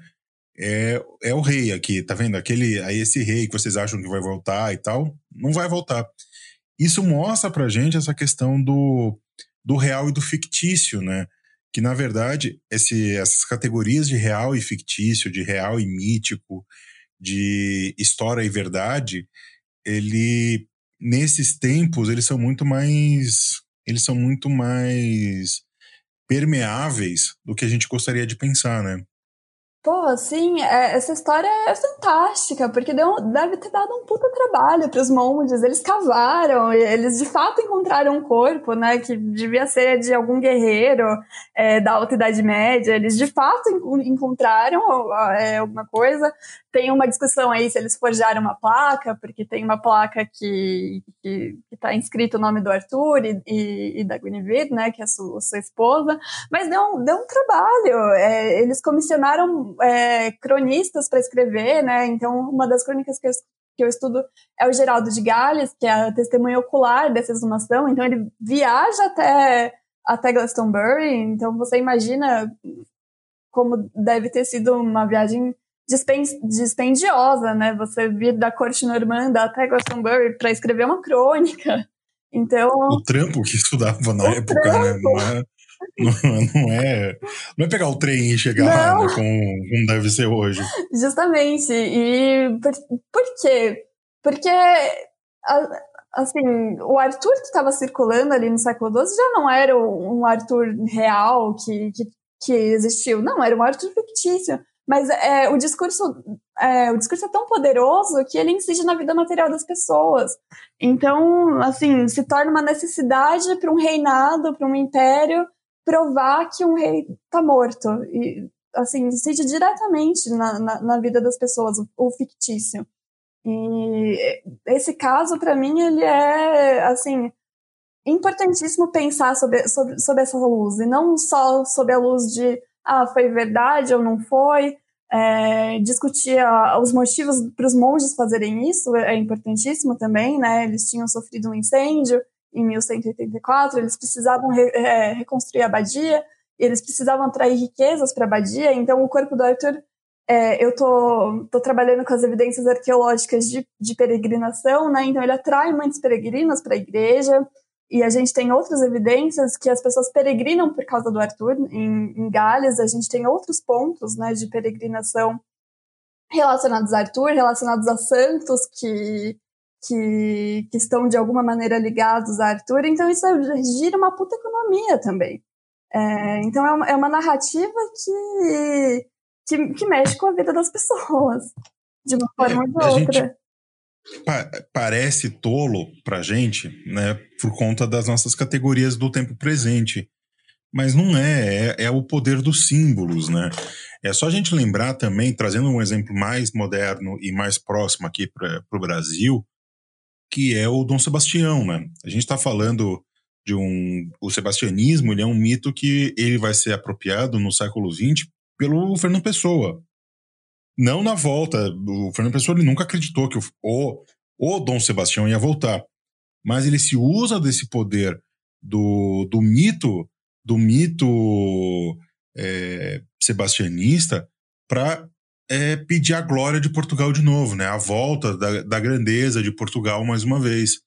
é, é o rei aqui, tá vendo? Aquele, aí esse rei que vocês acham que vai voltar e tal, não vai voltar. Isso mostra pra gente essa questão do, do real e do fictício, né? Que na verdade esse, essas categorias de real e fictício, de real e mítico, de história e verdade, ele nesses tempos eles são muito mais eles são muito mais permeáveis do que a gente gostaria de pensar, né? Pô, sim, é, essa história é fantástica, porque deu, deve ter dado um puta trabalho para os monges. Eles cavaram, eles de fato encontraram um corpo, né, que devia ser de algum guerreiro é, da Alta Idade Média. Eles de fato encontraram é, alguma coisa. Tem uma discussão aí se eles forjaram uma placa, porque tem uma placa que está inscrito o nome do Arthur e, e, e da Guinevere, né, que é sua, sua esposa. Mas deu, deu um trabalho. É, eles comissionaram é, cronistas para escrever, né? Então, uma das crônicas que eu, que eu estudo é o Geraldo de Gales, que é a testemunha ocular dessa exumação. Então, ele viaja até, até Glastonbury. Então, você imagina como deve ter sido uma viagem dispendiosa, né? Você vir da corte normanda até Glastonbury para escrever uma crônica. Então. O trampo que estudava na época, né? trampo. né? Não é, não, é, não é pegar o trem e chegar lá né, como, como deve ser hoje. Justamente. E por, por quê? Porque a, assim, o Arthur que estava circulando ali no século XII já não era um Arthur real que, que, que existiu, não, era um Arthur fictício. Mas é, o discurso é, o discurso é tão poderoso que ele incide na vida material das pessoas. Então, assim, se torna uma necessidade para um reinado, para um império, provar que um rei está morto. E, assim, incide diretamente na, na, na vida das pessoas, o, o fictício. E esse caso, para mim, ele é, assim, importantíssimo pensar sobre, sobre, sobre essa luz, e não só sob a luz de ah, foi verdade ou não foi. É, discutir os motivos para os monges fazerem isso é importantíssimo também, né? Eles tinham sofrido um incêndio em 1184, eles precisavam re, é, reconstruir a abadia, eles precisavam atrair riquezas para a abadia, então o corpo do Arthur, é, eu tô, tô trabalhando com as evidências arqueológicas de, de peregrinação, né? Então ele atrai muitos peregrinos para a igreja, e a gente tem outras evidências que as pessoas peregrinam por causa do Arthur. Em, em Gales, a gente tem outros pontos né, de peregrinação relacionados a Arthur, relacionados a santos que, que, que estão de alguma maneira ligados a Arthur. Então, isso gira uma puta economia também. É, então, é uma, é uma narrativa que, que, que, mexe com a vida das pessoas, de uma forma ou de outra. Gente pa parece tolo pra gente, né, por conta das nossas categorias do tempo presente. Mas não é, é, é o poder dos símbolos, né? É só a gente lembrar também, trazendo um exemplo mais moderno e mais próximo aqui para o Brasil, que é o Dom Sebastião, né? A gente está falando de um... O sebastianismo, ele é um mito que ele vai ser apropriado no século XX pelo Fernando Pessoa, não na volta. O Fernando Pessoa ele nunca acreditou que o, o, o Dom Sebastião ia voltar. Mas ele se usa desse poder do, do mito, do mito é, sebastianista, para é, pedir a glória de Portugal de novo, né? A volta da, da grandeza de Portugal mais uma vez.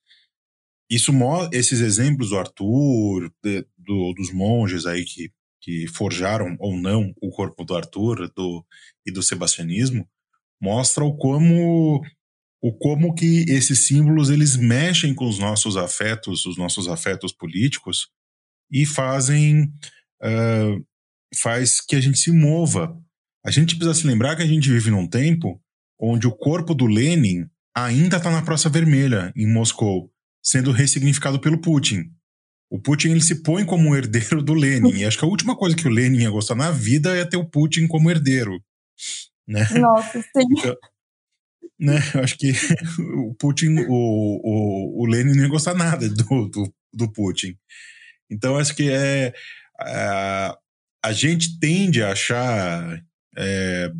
Isso, esses exemplos do Arthur, de, do, dos monges aí que que forjaram ou não o corpo do Arthur do, e do sebastianismo, mostra o como o como que esses símbolos eles mexem com os nossos afetos, os nossos afetos políticos e fazem uh, faz que a gente se mova. A gente precisa se lembrar que a gente vive num tempo onde o corpo do Lenin ainda está na Praça Vermelha em Moscou, sendo ressignificado pelo Putin. O Putin ele se põe como herdeiro do Lenin. E acho que a última coisa que o Lenin ia gostar na vida é ter o Putin como herdeiro. Né? Nossa, sim. Então, né? Eu acho que o Putin, o, o, o Lenin não ia gostar nada do, do, do Putin. Então acho que é. A, a gente tende a achar. É,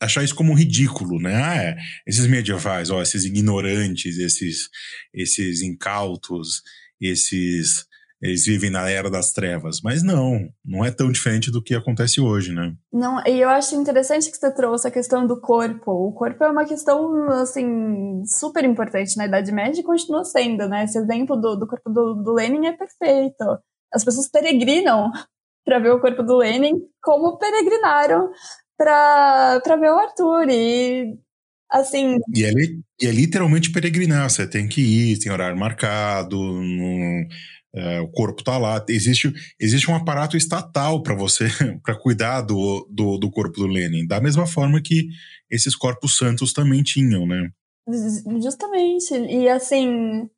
achar isso como ridículo, né? Ah, é, esses medievais, ó, esses ignorantes, esses, esses incautos, esses eles vivem na era das trevas. Mas não, não é tão diferente do que acontece hoje, né? Não, e eu acho interessante que você trouxe a questão do corpo. O corpo é uma questão, assim, super importante na Idade Média e continua sendo, né? Esse exemplo do, do corpo do, do Lenin é perfeito. As pessoas peregrinam para ver o corpo do Lenin como peregrinaram para ver o Arthur. E assim. E é, e é literalmente peregrinar, você tem que ir, tem horário marcado, não, é, o corpo está lá. Existe, existe um aparato estatal para você, para cuidar do, do, do, corpo do Lenin, da mesma forma que esses corpos santos também tinham, né? Justamente. E assim,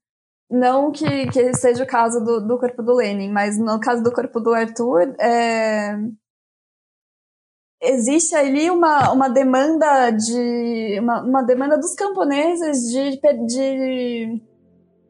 não que, que seja o caso do, do corpo do Lenin, mas no caso do corpo do Arthur, é... existe ali uma, uma demanda de. Uma, uma demanda dos camponeses de, de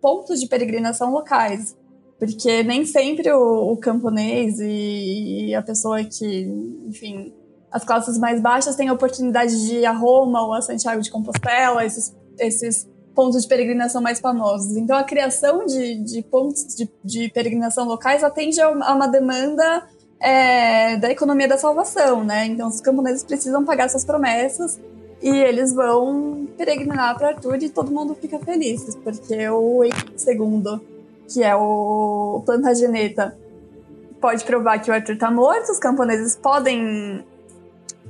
pontos de peregrinação locais. Porque nem sempre o, o camponês e, e, a pessoa que, enfim, as classes mais baixas têm a oportunidade de ir a Roma ou a Santiago de Compostela, esses, esses pontos de peregrinação mais famosos. Então, a criação de, de pontos de, de peregrinação locais atende a uma demanda é, da economia da salvação, né? Então, os camponeses precisam pagar suas promessas e eles vão peregrinar para Arthur e todo mundo fica feliz, porque o Henrique II que é o Plantageneta, pode provar que o Arthur tá morto, os camponeses podem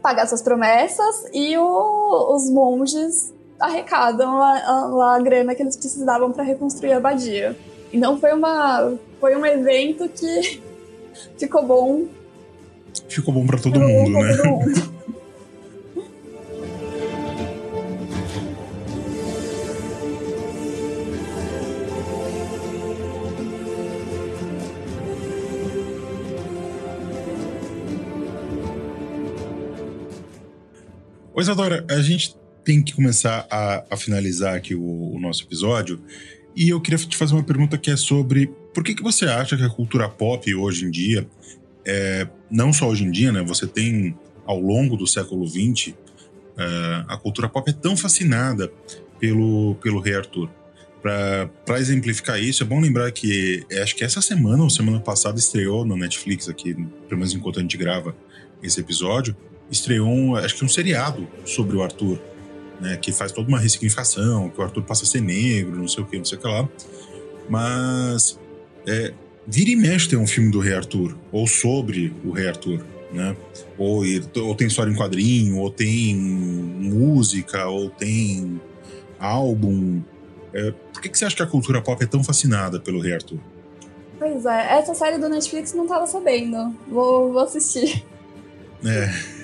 pagar suas promessas e o, os monges arrecadam lá, lá a grana que eles precisavam para reconstruir a abadia. Então foi uma foi um evento que ficou bom. Ficou bom para todo ficou mundo, né? Todo mundo. Pois, Adora, a gente tem que começar a, a finalizar aqui o, o, nosso episódio. E eu queria te fazer uma pergunta que é sobre por que, que você acha que a cultura pop hoje em dia, é, não só hoje em dia, né? Você tem ao longo do século XX, é, a cultura pop é tão fascinada pelo, pelo Rei Arthur. Para exemplificar isso, é bom lembrar que é, acho que essa semana ou semana passada estreou no Netflix aqui, pelo menos enquanto a gente grava esse episódio, estreou, um, acho que um seriado sobre o Arthur, né, que faz toda uma ressignificação, que o Arthur passa a ser negro, não sei o que, não sei o que lá. Mas é, vira e mexe tem um filme do Rei Arthur, ou sobre o Rei Arthur, né? Ou, ou tem história em quadrinho, ou tem música, ou tem álbum. É, por que, que você acha que a cultura pop é tão fascinada pelo Rei Arthur? Pois é, essa série do Netflix não tava sabendo. Vou, vou assistir. É.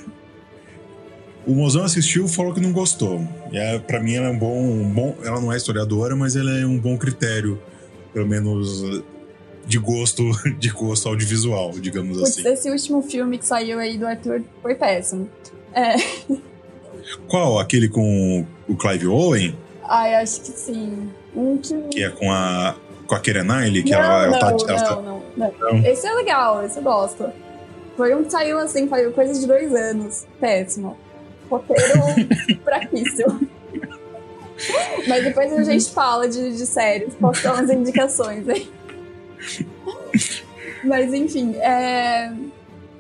O Mozão assistiu falou que não gostou. E é, para mim ela é um bom, um bom. Ela não é historiadora, mas ela é um bom critério, pelo menos de gosto, de gosto audiovisual, digamos Putz, assim. Esse último filme que saiu aí do Arthur foi péssimo. É. Qual? Aquele com o Clive Owen? Ai, acho que sim. Um que... que é com a com a Keira Knightley, que não, ela, não, ela, tá, ela não, não, não, não. Esse é legal, esse eu gosto. Foi um que saiu assim, foi coisa de dois anos. Péssimo. Roteiro fraquíssimo. Mas depois a gente fala de, de séries, posso dar umas indicações aí. Mas enfim, é...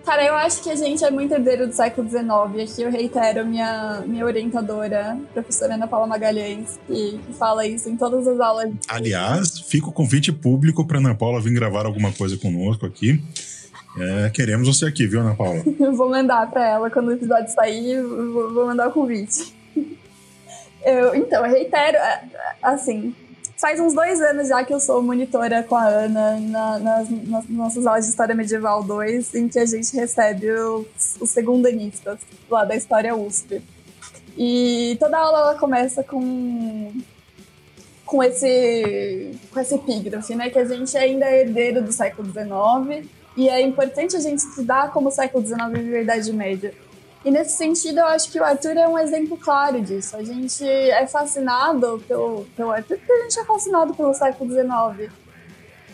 Cara, eu acho que a gente é muito herdeiro do século XIX. Aqui eu reitero minha, minha orientadora, professora Ana Paula Magalhães, que, que fala isso em todas as aulas. Aliás, fica o convite público para Ana Paula vir gravar alguma coisa conosco aqui. É, queremos você aqui, viu, Ana Paula? vou mandar para ela quando o episódio sair, vou, vou mandar o convite. Eu, então, eu reitero, é, assim, faz uns dois anos já que eu sou monitora com a Ana na, nas, nas, nossas aulas de História Medieval 2, em que a gente recebe os, os segundanistas lá da História USP. E toda aula ela começa com com esse com esse epígrafe, né, que a gente ainda é herdeiro do século XIX e é importante a gente estudar como o século XIX vive a Idade Média. E nesse sentido, eu acho que o Arthur é um exemplo claro disso. A gente é fascinado pelo, pelo Arthur porque a gente é fascinado pelo século XIX.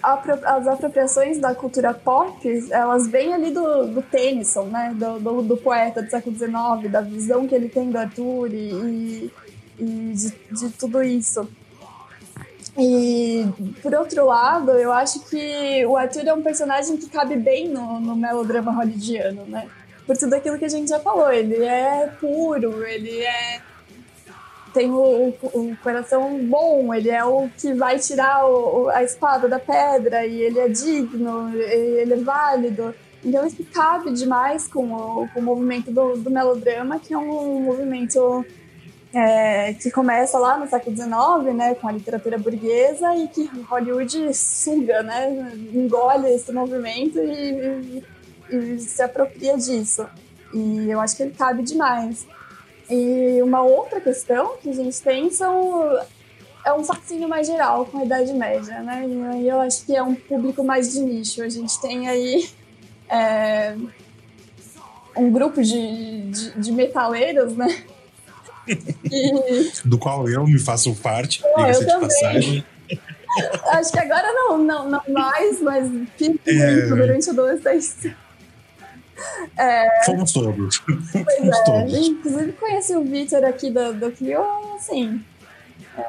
As apropriações da cultura pop, elas vêm ali do, do Tennyson, né? Do, do, do, poeta do século XIX, da visão que ele tem do Arthur e, e de, de tudo isso. E, por outro lado, eu acho que o Arthur é um personagem que cabe bem no, no melodrama hollywoodiano, né? Por tudo aquilo que a gente já falou. Ele é puro, ele é tem o, o, o, coração bom, ele é o que vai tirar o, a espada da pedra e ele é digno, ele é válido. Então isso cabe demais com o, com movimento do, do melodrama, que é um movimento é, que começa lá no século XIX, né, com a literatura burguesa e que Hollywood suga, né, engole esse movimento e, e, e, se apropria disso. E eu acho que ele cabe demais. E uma outra questão que a gente tem são é um fascínio mais geral com a Idade Média, né? E aí eu acho que é um público mais de nicho. A gente tem aí é, um grupo de, de, de metaleiros, né? Do qual eu me faço parte, diga-se de passagem. Acho que agora não, não, não mais, mas fiz é... durante a adolescência. É... Fomos todos. Pois Fomos é. todos. Inclusive conheci o Victor aqui do, do Clio, assim.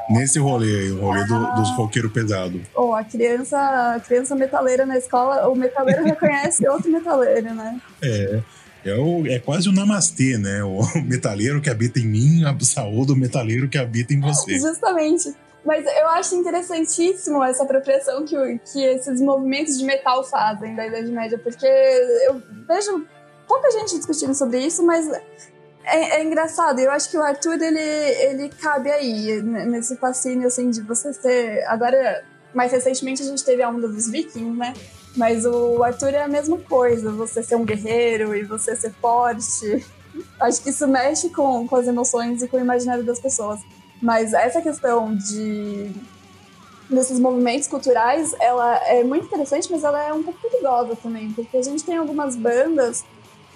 Nesse rolê aí, o rolê ah, do, dos roqueiros pesados. Oh, a criança, a criança metaleira na escola, o metaleiro reconhece outro metaleiro, né? É. É, o, é quase o namastê, né? O metaleiro que habita em mim, a saúde do metaleiro que habita em você. Justamente. Mas eu acho interessantíssimo essa apropriação que, que esses movimentos de metal fazem da Idade Média, porque eu vejo pouca gente discutindo sobre isso, mas é, é, engraçado, eu acho que o Arthur ele, ele cabe aí, nesse fascínio assim de você ser. Agora, mais recentemente a gente teve a onda dos vikings, né? Mas o Arthur é a mesma coisa, você ser um guerreiro e você ser forte. Acho que isso mexe com, com as emoções e com o imaginário das pessoas. Mas essa questão de desses movimentos culturais, ela é muito interessante, mas ela é um pouco perigosa também, porque a gente tem algumas bandas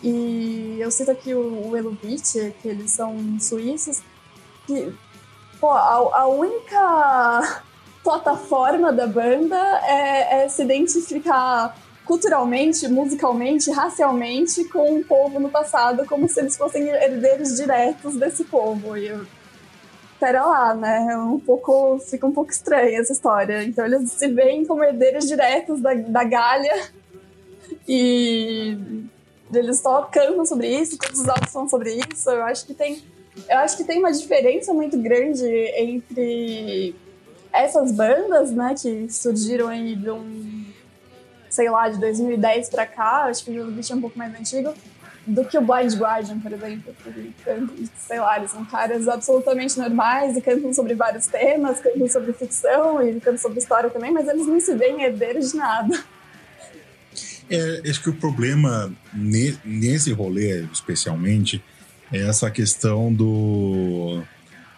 e eu cito aqui o, o que eles são suíços, que pô, a, a única plataforma da banda é, é, se identificar culturalmente, musicalmente, racialmente com o povo no passado, como se eles fossem herdeiros diretos desse povo. E eu, pera lá, né? É um pouco, fica um pouco estranha essa história. Então eles se veem como herdeiros diretos da, da Galha e eles só cantam sobre isso, todos os álbuns são sobre isso. Eu acho que tem, eu acho que tem uma diferença muito grande entre essas bandas, né, que surgiram aí de um, sei lá, de 2010 pra cá, acho que o bicho é um pouco mais antigo, do que o Blind Guardian, por exemplo. Que, sei lá, eles são caras absolutamente normais e cantam sobre vários temas, cantam sobre ficção e cantam sobre história também, mas eles não se veem herdeiros de nada. É, acho que o problema nesse rolê, especialmente, é essa questão do,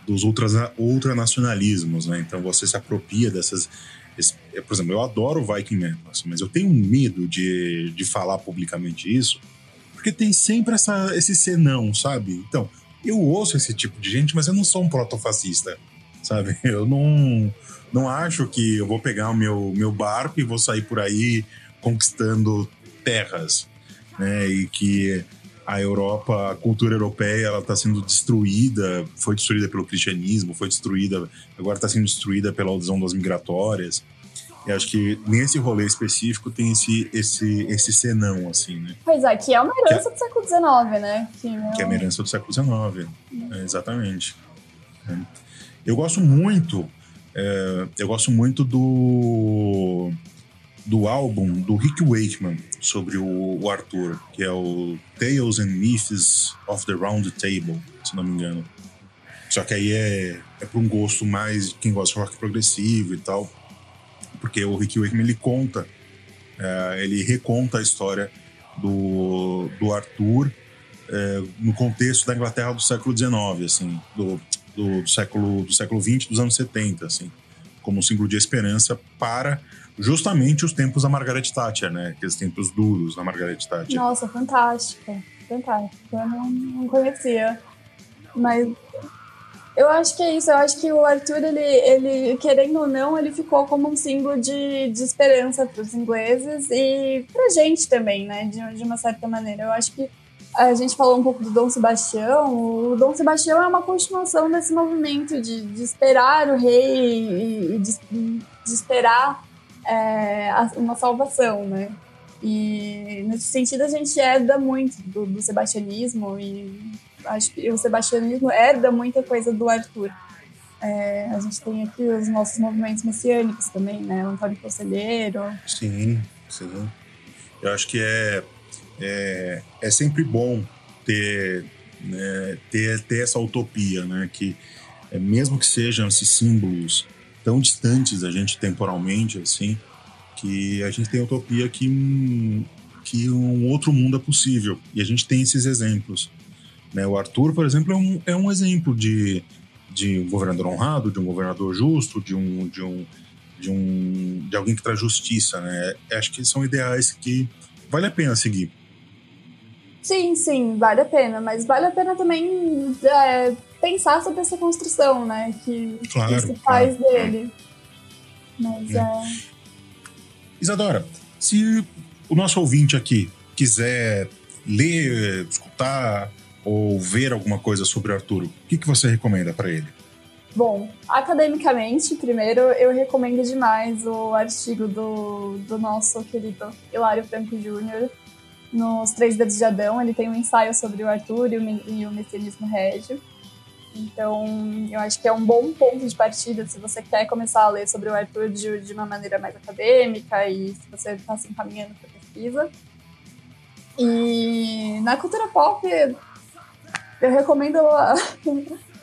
dos ultras, ultranacionalismos, né? Então você se apropria dessas. Esse, por exemplo, eu adoro Viking Metal, mas eu tenho medo de, de falar publicamente isso, porque tem sempre essa, esse senão, sabe? Então, eu ouço esse tipo de gente, mas eu não sou um protofascista, sabe? Eu não, não acho que eu vou pegar o meu, meu barco e vou sair por aí conquistando terras, né? E que a Europa, a cultura europeia, ela está sendo destruída, foi destruída pelo cristianismo, foi destruída, agora está sendo destruída pela das das migratórias. E acho que nesse rolê específico tem esse, esse, esse senão, assim, né? Pois é, que é uma herança é, do século XIX, né? Que, é, que é uma herança do século XIX, é, exatamente. É. Eu gosto muito, eu gosto muito do do álbum do Rick Wakeman sobre o, Arthur, que é o Tales and Myths of the Round Table, se não me engano. Só que aí é, é para um gosto mais de quem gosta de rock progressivo e tal, porque o Rick Wakeman ele conta, é, ele reconta a história do, do Arthur é, no contexto da Inglaterra do século XIX, assim, do, do, do século do século XX, dos anos 70, assim, como um símbolo de esperança para justamente os tempos da Margaret Thatcher, né? Aqueles tempos duros da Margaret Thatcher. Nossa, fantástico. Fantástico. Eu não, conhecia. Mas eu acho que é isso. Eu acho que o Arthur, ele, ele querendo ou não, ele ficou como um símbolo de, de esperança para os ingleses e para gente também, né? De, de uma certa maneira. Eu acho que a gente falou um pouco do Dom Sebastião. O Dom Sebastião é uma continuação desse movimento de, de esperar o rei e, e de, de esperar é, uma salvação, né? E nesse sentido a gente herda muito do, do sebastianismo e acho que o sebastianismo herda muita coisa do Arthur. É, a gente tem aqui os nossos movimentos messiânicos também, né? O Antônio Conselheiro. Sim, sim. Eu acho que é, é, é sempre bom ter, né, ter, ter essa utopia, né? Que é, mesmo que sejam esses símbolos tão distantes da gente temporalmente, assim, que a gente tem a utopia que, que um outro mundo é possível. E a gente tem esses exemplos. Né? O Arthur, por exemplo, é um, é um exemplo de, de um governador honrado, de um governador justo, de um, de um, de um de alguém que traz justiça, né? Acho que são ideais que vale a pena seguir. Sim, sim, vale a pena, mas vale a pena também é, pensar sobre essa construção, né? Que, claro, que se faz claro. dele. Mas é. é... Isadora, se o nosso ouvinte aqui quiser ler, escutar ou ver alguma coisa sobre Arturo, o que, que você recomenda para ele? Bom, academicamente, primeiro, eu recomendo demais o artigo do, do nosso querido Hilário Franco Júnior, nos Três Dedos de Adão. Ele tem um ensaio sobre o Arthur e o, e o messianismo régio. Então, eu acho que é um bom ponto de partida se você quer começar a ler sobre o Arthur de, de uma maneira mais acadêmica e se você está se encaminhando para pesquisa. E na cultura pop, Eu recomendo a,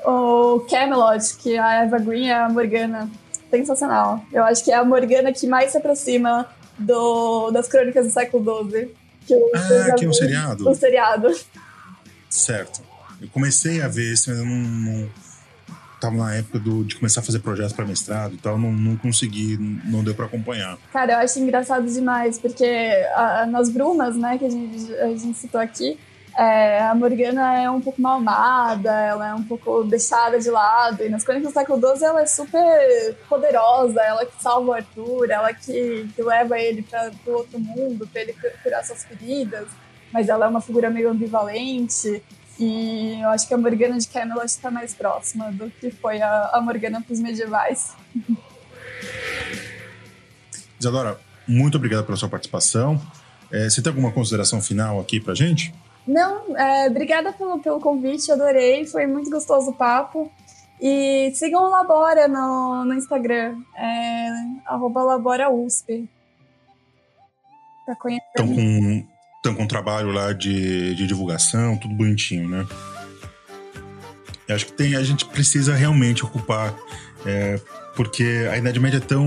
o Camelot, que a Eva Green é a Morgana. Sensacional. Eu acho que é a Morgana que mais se aproxima do, das crônicas do século XII. Que ah, que é o seriado? O seriado. Certo. Eu comecei a ver isso, mas eu não, não tava na época do, de começar a fazer projetos para mestrado e tal, não, não consegui, não deu para acompanhar. Cara, eu acho engraçado demais, porque a, nas brumas, né, que a gente, a gente citou aqui, é, a Morgana é um pouco mal amada, ela é um pouco deixada de lado, e nas Crônicas do século XII ela é super poderosa, ela que salva o Arthur, ela que, que leva ele para o outro mundo, para ele curar suas feridas, mas ela é uma figura meio ambivalente, e eu acho que a Morgana de Camelot está mais próxima do que foi a, a Morgana para os medievais. Isadora, muito obrigado pela sua participação. É, você tem alguma consideração final aqui para gente? Não, é, obrigada pelo, pelo convite, adorei, foi muito gostoso o papo. E sigam o Labora no, no Instagram, é, LaboraUSP. Pra conhecer. Estão com, estão com um trabalho lá de, de divulgação, tudo bonitinho, né? Eu acho que tem, a gente precisa realmente ocupar, é, porque a Idade Média é tão,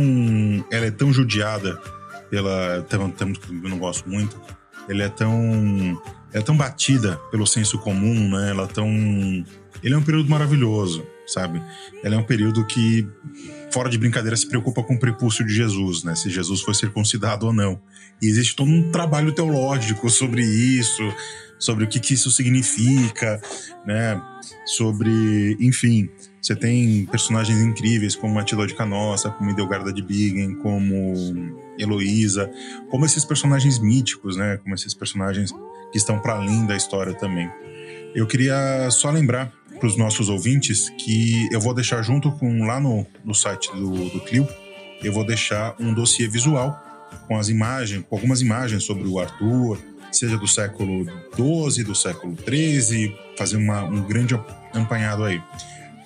ela é tão judiada pela, termo que eu não gosto muito, ele é tão é tão batida pelo senso comum, né? Ela é tão. Ele é um período maravilhoso, sabe? Ele é um período que, fora de brincadeira, se preocupa com o prepúcio de Jesus, né? Se Jesus foi circuncidado ou não. E existe todo um trabalho teológico sobre isso, sobre o que, que isso significa, né? Sobre, enfim, você tem personagens incríveis como Matilda de Canossa, como Idelgarda de Bingen, como Heloísa, como esses personagens míticos, né? Como esses personagens que estão para além da história também. Eu queria só lembrar para os nossos ouvintes que eu vou deixar junto com lá no, no site do, do Clio, eu vou deixar um dossiê visual com as imagens, com algumas imagens sobre o Arthur, seja do século XII, do século XIII, fazer uma, um grande apanhado aí.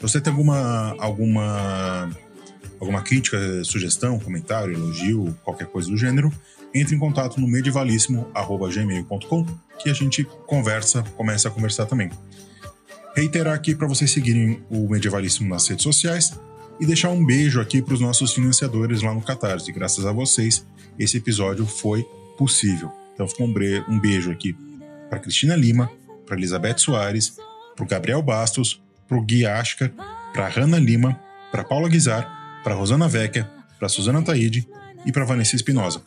Você tem alguma alguma alguma crítica, sugestão, comentário, elogio, qualquer coisa do gênero, entre em contato no medievalíssimo@gmail.com que a gente conversa, começa a conversar também. Reiterar aqui para vocês seguirem o Medievalíssimo nas redes sociais e deixar um beijo aqui para os nossos financiadores lá no Catarse. Graças a vocês, esse episódio foi possível. Então, fica um beijo aqui para Cristina Lima, para Elizabeth Soares, para Gabriel Bastos, para o Gui Ashka, para Hanna Lima, para Paula Guizar, para Rosana Vecchia, para Suzana Taide e para Vanessa Espinosa.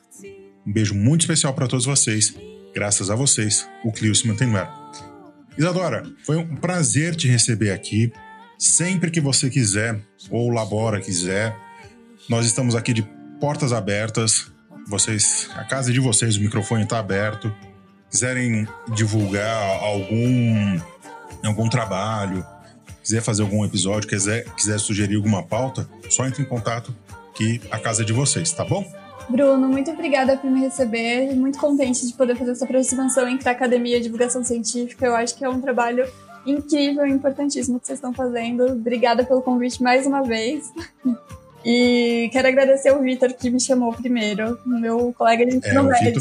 Um beijo muito especial para todos vocês Graças a vocês, o Clio se mantém no ar. Isadora, foi um prazer te receber aqui. Sempre que você quiser, ou Labora quiser, nós estamos aqui de portas abertas. Vocês, a casa de vocês, o microfone está aberto. Quiserem divulgar algum, algum trabalho, quiser fazer algum episódio, quiser, quiser sugerir alguma pauta, só entre em contato que a casa é de vocês, tá bom? Bruno, muito obrigada por me receber. Muito contente de poder fazer essa aproximação entre a academia e a divulgação científica. Eu acho que é um trabalho incrível e importantíssimo que vocês estão fazendo. Obrigada pelo convite mais uma vez. E quero agradecer o Vitor que me chamou primeiro, meu colega de é, médio.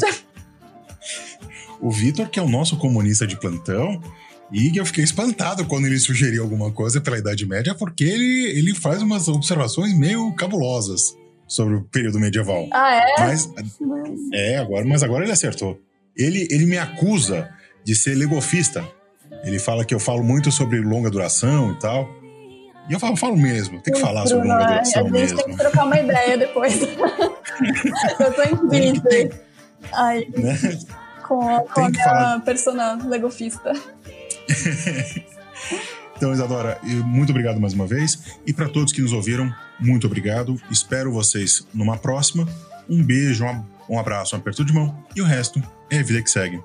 O Vitor, que é o nosso comunista de plantão, e eu fiquei espantado quando ele sugeriu alguma coisa pela Idade Média, porque ele, ele faz umas observações meio cabulosas sobre o período medieval. Ah, é? Mas, é, agora, mas agora ele acertou. Ele, ele me acusa de ser legofista. Ele fala que eu falo muito sobre longa duração e tal. E eu falo, falo mesmo, tem que falar Bruno, sobre longa duração mesmo. A gente mesmo. tem que trocar uma ideia depois. eu tô em crise. Ai, né? Com, com a minha falar... persona legofista. Então, Isadora, muito obrigado mais uma vez. E para todos que nos ouviram, muito obrigado. Espero vocês numa próxima. Um beijo, um abraço, um aperto de mão. E o resto é a vida que segue.